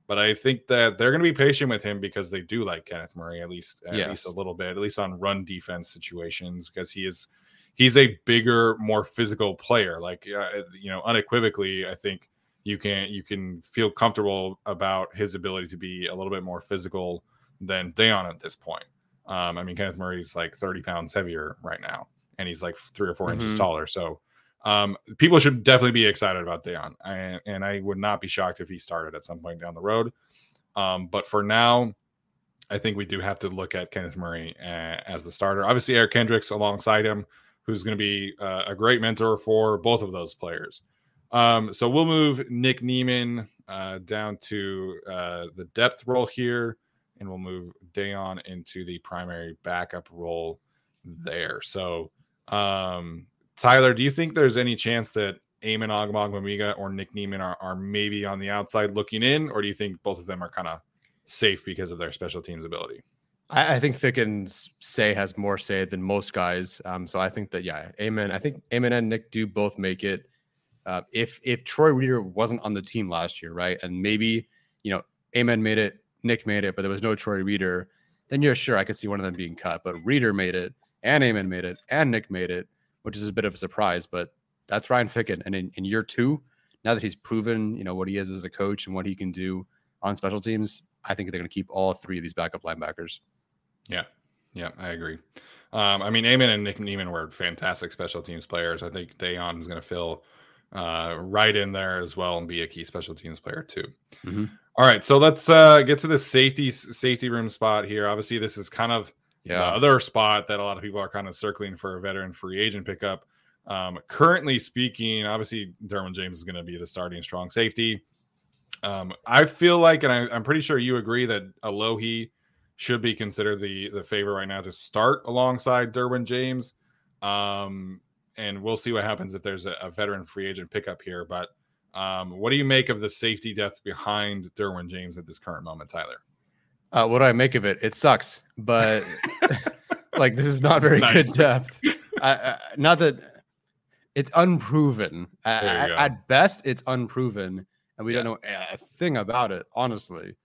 But I think that they're going to be patient with him because they do like Kenneth Murray at least at yes. least a little bit, at least on run defense situations because he is he's a bigger, more physical player. Like uh, you know, unequivocally, I think you can you can feel comfortable about his ability to be a little bit more physical than Daiyan at this point. Um, I mean, Kenneth Murray's like 30 pounds heavier right now, and he's like three or 4 mm-hmm. inches taller. So um, people should definitely be excited about Daiyan, and, and I would not be shocked if he started at some point down the road. Um, but for now, I think we do have to look at Kenneth Murray uh, as the starter. Obviously, Eric Kendricks alongside him, who's going to be uh, a great mentor for both of those players. Um, so we'll move Nick Niemann uh, down to uh, the depth role here, and we'll move Daiyan into the primary backup role there. So um, Tyler, do you think there's any chance that Amen Ogbongbemiga or Nick Niemann are, are maybe on the outside looking in, or do you think both of them are kind of safe because of their special teams ability? I, I, think Fickens say has more say than most guys. Um, so I think that yeah, Amen. I think Amen and Nick do both make it. Uh, if if Troy Reeder wasn't on the team last year, right, and maybe you know Amen made it, Nick made it, but there was no Troy Reeder, then you're sure I could see one of them being cut. But Reeder made it, and Amen made it, and Nick made it which is a bit of a surprise. But that's Ryan Ficken. And in, in year two, now that he's proven, you know, what he is as a coach and what he can do on special teams, I think they're going to keep all three of these backup linebackers. Yeah. Yeah, I agree. Um, I mean, Amen and Nick Niemann were fantastic special teams players. I think Daiyan is going to fill uh, right in there as well and be a key special teams player too. Mm-hmm. All right, so let's uh, get to the safety safety room spot here. Obviously, this is kind of yeah. The other spot that a lot of people are kind of circling for a veteran free agent pickup. Um, currently speaking, obviously Derwin James is going to be the starting strong safety. Um, I feel like, and I, am pretty sure you agree that Alohi should be considered the the favorite right now to start alongside Derwin James. Um, and we'll see what happens if there's a, a veteran free agent pickup here. But um, what do you make of the safety depth behind Derwin James at this current moment, Tyler? Uh, what do I make of it? It sucks, but (laughs) like this is not very nice. good depth. Not that it's unproven. At, at, best, it's unproven, and we yeah. don't know a thing about it. Honestly,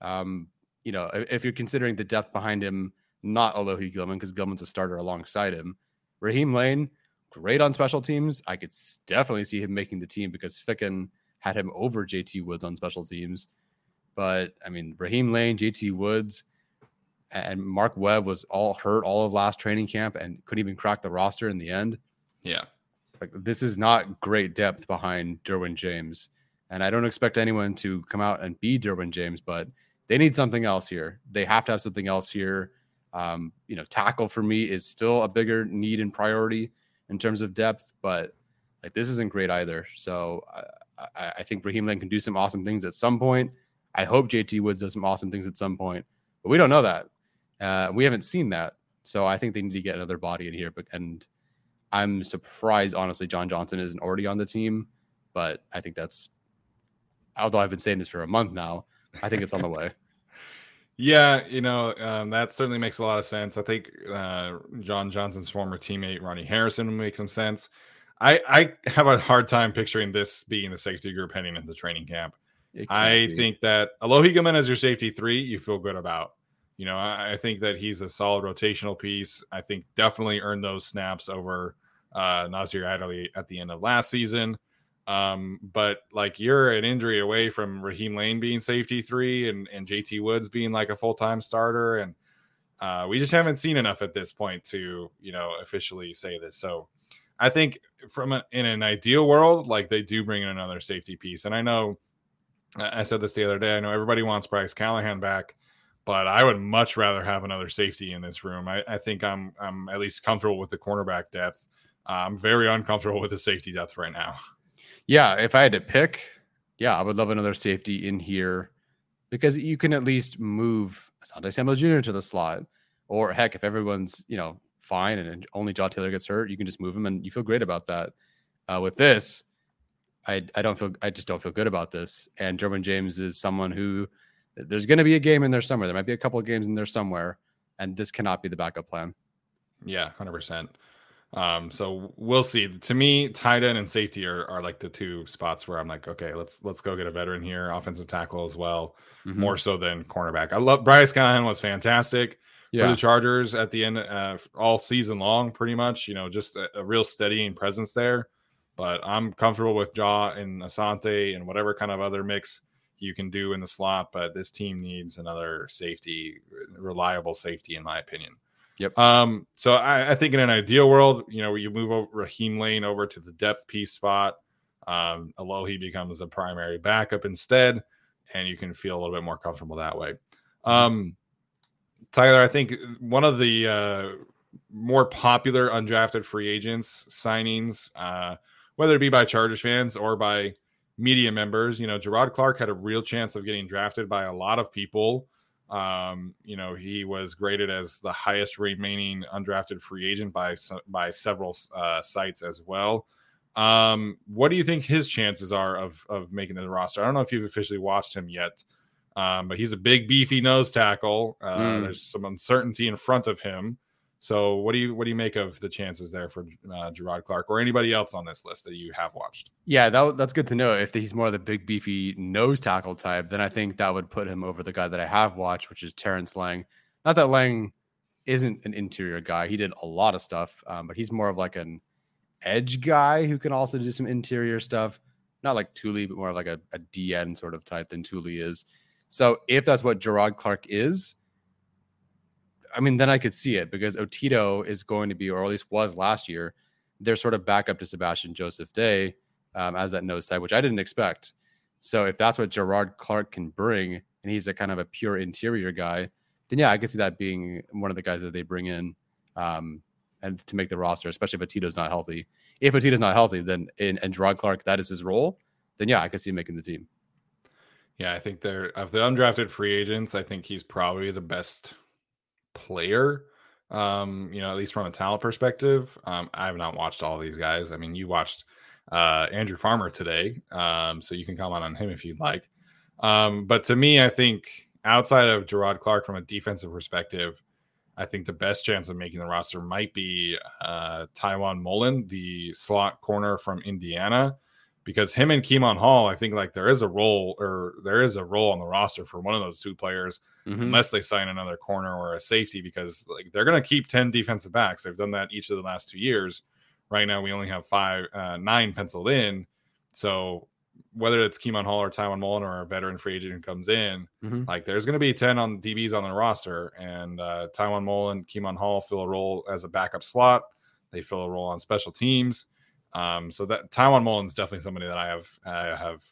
um, you know, if, you're considering the depth behind him not Alohi Gilman because Gilman's a starter alongside him. Raheem Layne, great on special teams. I could definitely see him making the team because Ficken had him over JT Woods on special teams. But I mean, Raheem Layne, JT Woods, and Mark Webb was all hurt all of last training camp and couldn't even crack the roster in the end. Yeah. Like this is not great depth behind Derwin James. And I don't expect anyone to come out and be Derwin James, but they need something else here. They have to have something else here. Um, you know, tackle for me is still a bigger need and priority in terms of depth, but like this isn't great either. So I, I think Raheem Layne can do some awesome things at some point. I hope JT Woods does some awesome things at some point, but we don't know that. Uh, we haven't seen that. So I think they need to get another body in here. But and I'm surprised, honestly, John Johnson isn't already on the team. But I think that's although I've been saying this for a month now, I think it's on the (laughs) way. Yeah, you know, um, that certainly makes a lot of sense. I think uh, John Johnson's former teammate Ronnie Harrison would make some sense. I, I have a hard time picturing this being the safety group heading into training camp. I be. think that Alohi Gilman as your safety three, you feel good about. You know, I, I, think that he's a solid rotational piece. I think definitely earned those snaps over uh, Nasir Adderley at the end of last season. Um, but like you're an injury away from Raheem Layne being safety three and, and JT Woods being like a full time starter. And uh, we just haven't seen enough at this point to, you know, officially say this. So I think from a, in an ideal world, like they do bring in another safety piece. And I know I said this the other day. I know everybody wants Bryce Callahan back, but I would much rather have another safety in this room. I, I think I'm I'm at least comfortable with the cornerback depth. I'm very uncomfortable with the safety depth right now. (laughs) Yeah, if I had to pick, yeah, I would love another safety in here because you can at least move Asante Samuel Jr. to the slot. Or heck, if everyone's, you know, fine and only Jaw Taylor gets hurt, you can just move him and you feel great about that. Uh, with this, I, I don't feel I just don't feel good about this. And Derwin James is someone who there's going to be a game in there somewhere. There might be a couple of games in there somewhere, and this cannot be the backup plan. Yeah, hundred percent. Um, so we'll see. To me, tight end and safety are, are like the two spots where I'm like, okay, let's let's go get a veteran here, offensive tackle as well, mm-hmm. more so than cornerback. I love Bryce Callahan was fantastic yeah. for the Chargers at the end uh, all season long, pretty much. You know, just a, a, real steadying presence there. But I'm comfortable with Jaw and Asante and whatever kind of other mix you can do in the slot. But this team needs another safety, reliable safety, in my opinion. Yep. Um, so I, I, think in an ideal world, you know, you move over Raheem Layne over to the depth piece spot. Um, Alohi becomes a primary backup instead, and you can feel a little bit more comfortable that way. Um, Tyler, I think one of the uh, more popular undrafted free agents signings, uh, whether it be by Chargers fans or by media members, you know, Gerard Clark had a real chance of getting drafted by a lot of people um, you know, he was graded as the highest remaining undrafted free agent by by several uh, sites as well. Um, what do you think his chances are of of making the roster? I don't know if you've officially watched him yet, um, but he's a big, beefy nose tackle. Uh, mm. There's some uncertainty in front of him. So, what do you what do you make of the chances there for uh, Gerard Clark or anybody else on this list that you have watched? Yeah, that, that's good to know. If he's more of the big beefy nose tackle type, then I think that would put him over the guy that I have watched, which is Terrence Lang. Not that Lang isn't an interior guy; he did a lot of stuff, um, but he's more of like an edge guy who can also do some interior stuff. Not like Tuli, but more of like a, a DN sort of type than Tuli is. So, if that's what Gerard Clark is, I mean, then I could see it because Otito is going to be, or at least was last year, their sort of backup to Sebastian Joseph Day um, as that nose type, which I didn't expect. So if that's what Gerard Clark can bring, and he's a kind of a pure interior guy, then yeah, I could see that being one of the guys that they bring in um, and to make the roster, especially if Otito's not healthy. If Otito's not healthy, then in, and Gerard Clark that is his role, then yeah, I could see him making the team. Yeah, I think they're of the undrafted free agents. I think he's probably the best player. Um, you know, at least from a talent perspective. Um, I have not watched all these guys. I mean, you watched uh Andrew Farmer today. Um, so you can comment on him if you'd like. Um, but to me, I think outside of Gerard Clark from a defensive perspective, I think the best chance of making the roster might be uh Tiawan Mullen, the slot corner from Indiana. Because him and Kemon Hall, I think like there is a role or there is a role on the roster for one of those two players, mm-hmm. unless they sign another corner or a safety, because like they're going to keep 10 defensive backs. They've done that each of the last two years. Right now, we only have five, uh, nine penciled in. So whether it's Kemon Hall or Tiawan Mullen or a veteran free agent who comes in, mm-hmm. like there's going to be 10 on DBs on the roster. And uh, Tiawan Mullen, Kemon Hall fill a role as a backup slot. They fill a role on special teams. Um, so that Tiawan Mullen is definitely somebody that I have I have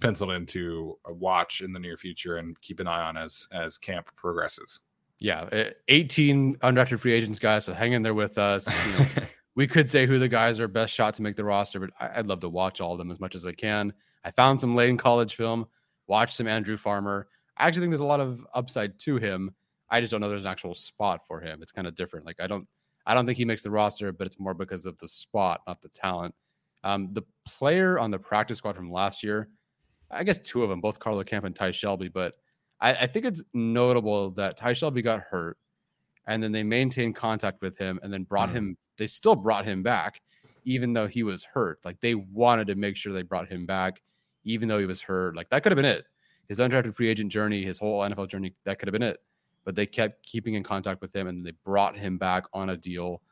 penciled into a watch in the near future and keep an eye on as as camp progresses. Yeah, eh, 18 undrafted free agents, guys. So hang in there with us. You know, (laughs) we could say who the guys are best shot to make the roster, but I'd love to watch all of them as much as I can. I found some late in college film, watched some Andrew Farmer. I actually think there's a lot of upside to him. I just don't know there's an actual spot for him. It's kind of different. Like I don't I don't think he makes the roster, but it's more because of the spot, not the talent. Um, the player on the practice squad from last year, I guess two of them, both Carlo Kemp and Ty Shelby, but I, I think it's notable that Ty Shelby got hurt and then they maintained contact with him and then brought mm. him, they still brought him back, even though he was hurt. Like they wanted to make sure they brought him back, even though he was hurt. Like that could have been it. His undrafted free agent journey, his whole NFL journey, that could have been it but they kept keeping in contact with him and they brought him back on a deal.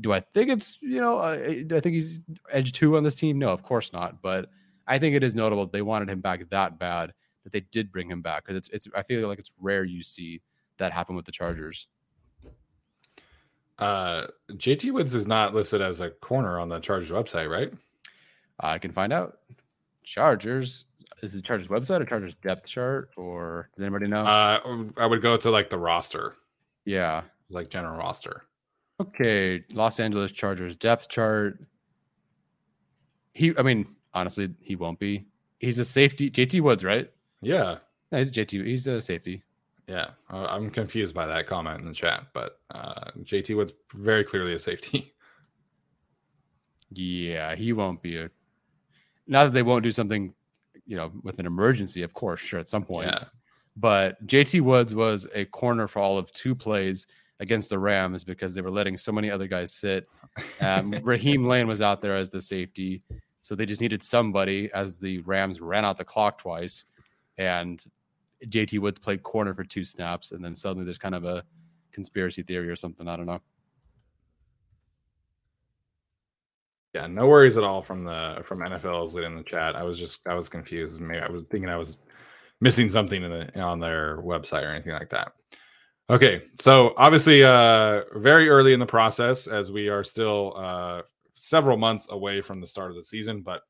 Do I think it's, you know, uh, I, I think he's edge two on this team? No, of course not. But I think it is notable they wanted him back that bad that they did bring him back because it's, it's, I feel like it's rare you see that happen with the Chargers. Uh, JT Woods is not listed as a corner on the Chargers website, right? I can find out. Chargers is it Chargers website or Chargers depth chart or does anybody know? Uh, I would go to like the roster. Yeah, like general roster. Okay, Los Angeles Chargers depth chart. He, I mean, honestly, he won't be. He's a safety. JT Woods, right? Yeah, no, he's JT. He's a safety. Yeah, I'm confused by that comment in the chat, but uh, JT Woods very clearly a safety. (laughs) Yeah, he won't be a. Not that they won't do something you know, with an emergency, of course, sure, at some point. Yeah. But JT Woods was a corner for all of two plays against the Rams because they were letting so many other guys sit. Um, (laughs) Raheem Layne was out there as the safety. So they just needed somebody as the Rams ran out the clock twice. And JT Woods played corner for two snaps. And then suddenly there's kind of a conspiracy theory or something. I don't know. Yeah, no worries at all from the from NFL's in the chat. I was just I was confused. Maybe I was thinking I was missing something in the on their website or anything like that. Okay, so obviously, uh, very early in the process as we are still uh, several months away from the start of the season. But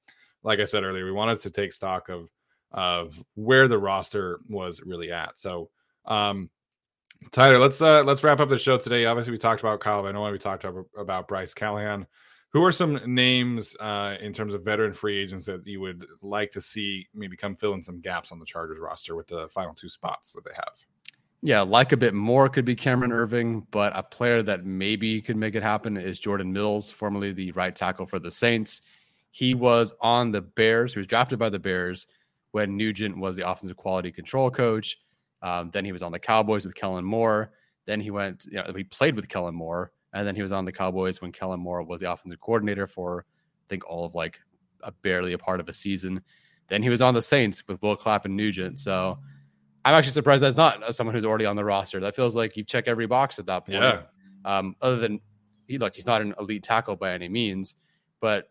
like I said earlier, we wanted to take stock of of where the roster was really at. So, um, Tyler, let's uh, let's wrap up the show today. Obviously, we talked about Kyle Van Noy, we talked about, about Bryce Callahan. Who are some names uh, in terms of veteran free agents that you would like to see maybe come fill in some gaps on the Chargers roster with the final two spots that they have? Yeah, like a bit more could be Cameron Erving, but a player that maybe could make it happen is Jordan Mills, formerly the right tackle for the Saints. He was on the Bears. He was drafted by the Bears when Nugent was the offensive quality control coach. Um, then he was on the Cowboys with Kellen Moore. Then he went, you know, he played with Kellen Moore and then he was on the Cowboys when Kellen Moore was the offensive coordinator for, I think, all of like a barely a part of a season. Then he was on the Saints with Will Clapp and Nugent. So I'm actually surprised that's not someone who's already on the roster. That feels like you check every box at that point. Yeah. Um, other than he look, he's not an elite tackle by any means, but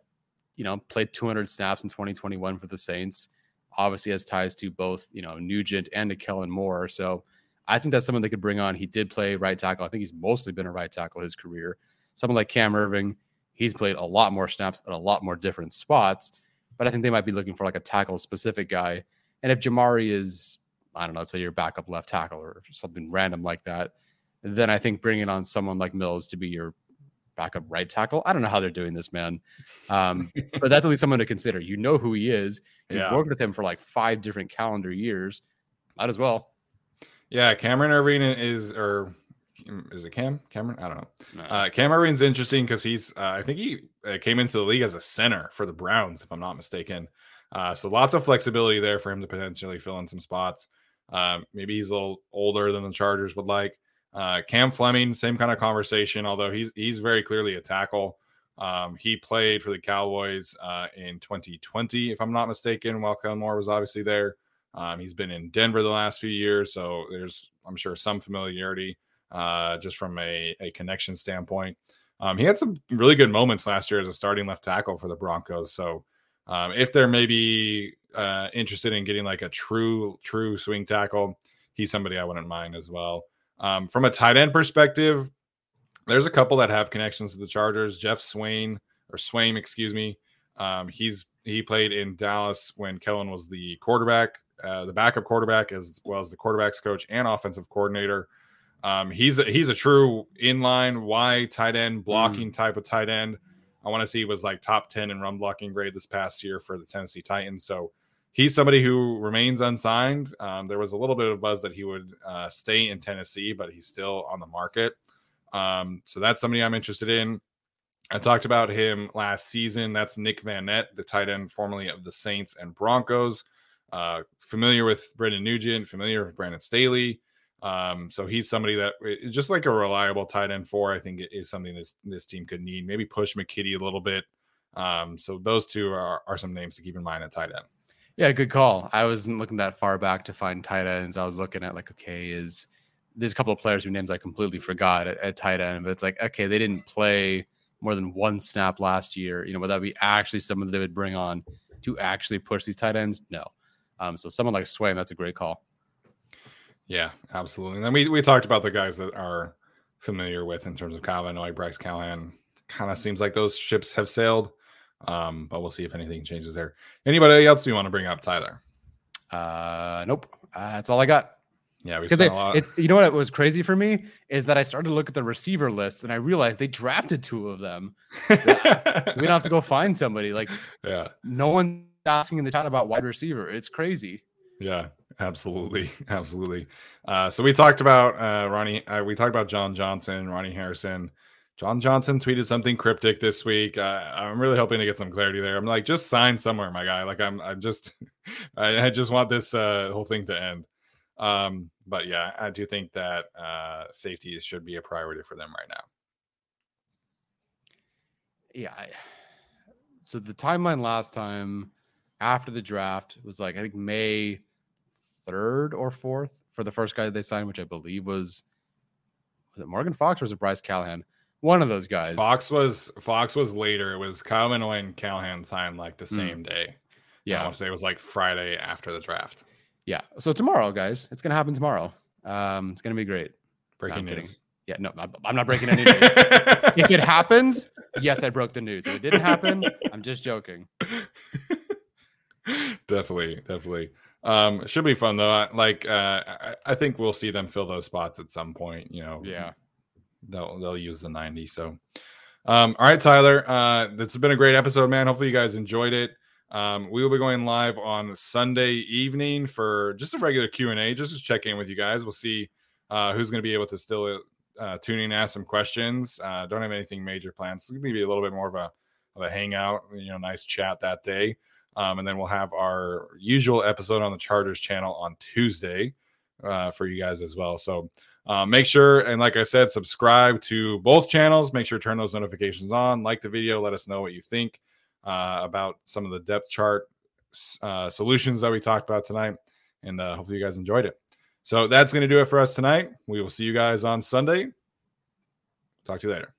you know, played 200 snaps in 2021 for the Saints. Obviously has ties to both, you know, Nugent and to Kellen Moore. So I think that's someone they could bring on. He did play right tackle. I think he's mostly been a right tackle his career. Someone like Cam Erving, he's played a lot more snaps at a lot more different spots. But I think they might be looking for like a tackle specific guy. And if Jamaree is, I don't know, let's say your backup left tackle or something random like that, then I think bringing on someone like Mills to be your backup right tackle. I don't know how they're doing this, man. Um, but that's at least someone to consider. You know who he is. You've yeah. worked with him for like five different calendar years. Might as well. Yeah, Cameron Erving is, or is it Cam? Cameron? I don't know. No. Uh, Cam Erving's interesting because he's, uh, I think he uh, came into the league as a center for the Browns, if I'm not mistaken. Uh, so lots of flexibility there for him to potentially fill in some spots. Uh, maybe he's a little older than the Chargers would like. Uh, Cam Fleming, same kind of conversation, although he's he's very clearly a tackle. Um, he played for the Cowboys uh, in 2020, if I'm not mistaken, while Kellen Moore was obviously there. Um, he's been in Denver the last few years, so there's, I'm sure, some familiarity uh, just from a, a connection standpoint. Um, he had some really good moments last year as a starting left tackle for the Broncos. So um, if they're maybe uh, interested in getting like a true, true swing tackle, he's somebody I wouldn't mind as well. Um, from a tight end perspective, there's a couple that have connections to the Chargers. Geoff Swain or Swaim, excuse me. Um, he's he played in Dallas when Kellen was the quarterback, uh, the backup quarterback, as well as the quarterbacks coach and offensive coordinator. Um, he's a, he's a true inline Y tight end blocking mm. type of tight end. I want to see was like top 10 in run blocking grade this past year for the Tennessee Titans. So he's somebody who remains unsigned. Um, there was a little bit of buzz that he would uh, stay in Tennessee, but he's still on the market. Um, so that's somebody I'm interested in. I talked about him last season. That's Nick Vannett, the tight end formerly of the Saints and Broncos. Uh, familiar with Brendan Nugent, familiar with Brandon Staley. Um, so he's somebody that just like a reliable tight end for, I think is something this this team could need. Maybe push McKitty a little bit. Um, so those two are, are some names to keep in mind at tight end. Yeah, good call. I wasn't looking that far back to find tight ends. I was looking at like, okay, is there's a couple of players whose names I completely forgot at, at, tight end, but it's like, okay, they didn't play more than one snap last year. You know, would that be actually someone that they would bring on to actually push these tight ends? No. Um, so someone like Swaim, that's a great call. Yeah, absolutely. And then we, we talked about the guys that are familiar with in terms of Kyle Van Noy, Bryce Callahan. Kind of seems like those ships have sailed. Um, but we'll see if anything changes there. Anybody else you want to bring up, Tyler? Uh, nope. Uh, that's all I got. Yeah, we they, a lot. It, you know what was crazy for me is that I started to look at the receiver list and I realized they drafted two of them. (laughs) we don't have to go find somebody. Like, yeah, no one asking in the chat about wide receiver. It's crazy. Yeah, absolutely, (laughs) absolutely. Uh, so we talked about uh, Ronnie. Uh, we talked about John Johnson, Ronnie Harrison. John Johnson tweeted something cryptic this week. Uh, I'm really hoping to get some clarity there. I'm like, just sign somewhere, my guy. Like, I'm, I'm just, (laughs) I, I just want this uh, whole thing to end. Um, but yeah, I do think that uh, safeties should be a priority for them right now. Yeah. I, so the timeline last time after the draft was like I think May third or fourth for the first guy that they signed, which I believe was was it Morgan Fox or was it Bryce Callahan? One of those guys. Fox was Fox was later. It was Kyle Van Noy and Callahan signed like the hmm. same mm. day. Yeah, I want to say it was like Friday after the draft. Yeah. So tomorrow, guys, it's gonna happen tomorrow. Um, it's gonna be great. Breaking no, news. Yeah, no, I'm not breaking any news. (laughs) if it happens, yes, I broke the news. If it didn't happen, I'm just joking. (laughs) definitely, definitely. Um, should be fun though. Like, uh, I, I think we'll see them fill those spots at some point. You know, yeah, they'll they'll use the 90. So, um, all right, Tyler. Uh, it's been a great episode, man. Hopefully, you guys enjoyed it. Um, we will be going live on Sunday evening for just a regular Q and A, just to check in with you guys. We'll see uh, who's going to be able to still uh, tune in and ask some questions. Uh, don't have anything major plans. It's going to be a little bit more of a of a hangout, you know, nice chat that day. Um, and then we'll have our usual episode on the Chargers channel on Tuesday uh, for you guys as well. So uh, make sure, and like I said, subscribe to both channels. Make sure to turn those notifications on. Like the video. Let us know what you think uh, about some of the depth chart uh, solutions that we talked about tonight. And uh, hopefully you guys enjoyed it. So that's going to do it for us tonight. We will see you guys on Sunday. Talk to you later.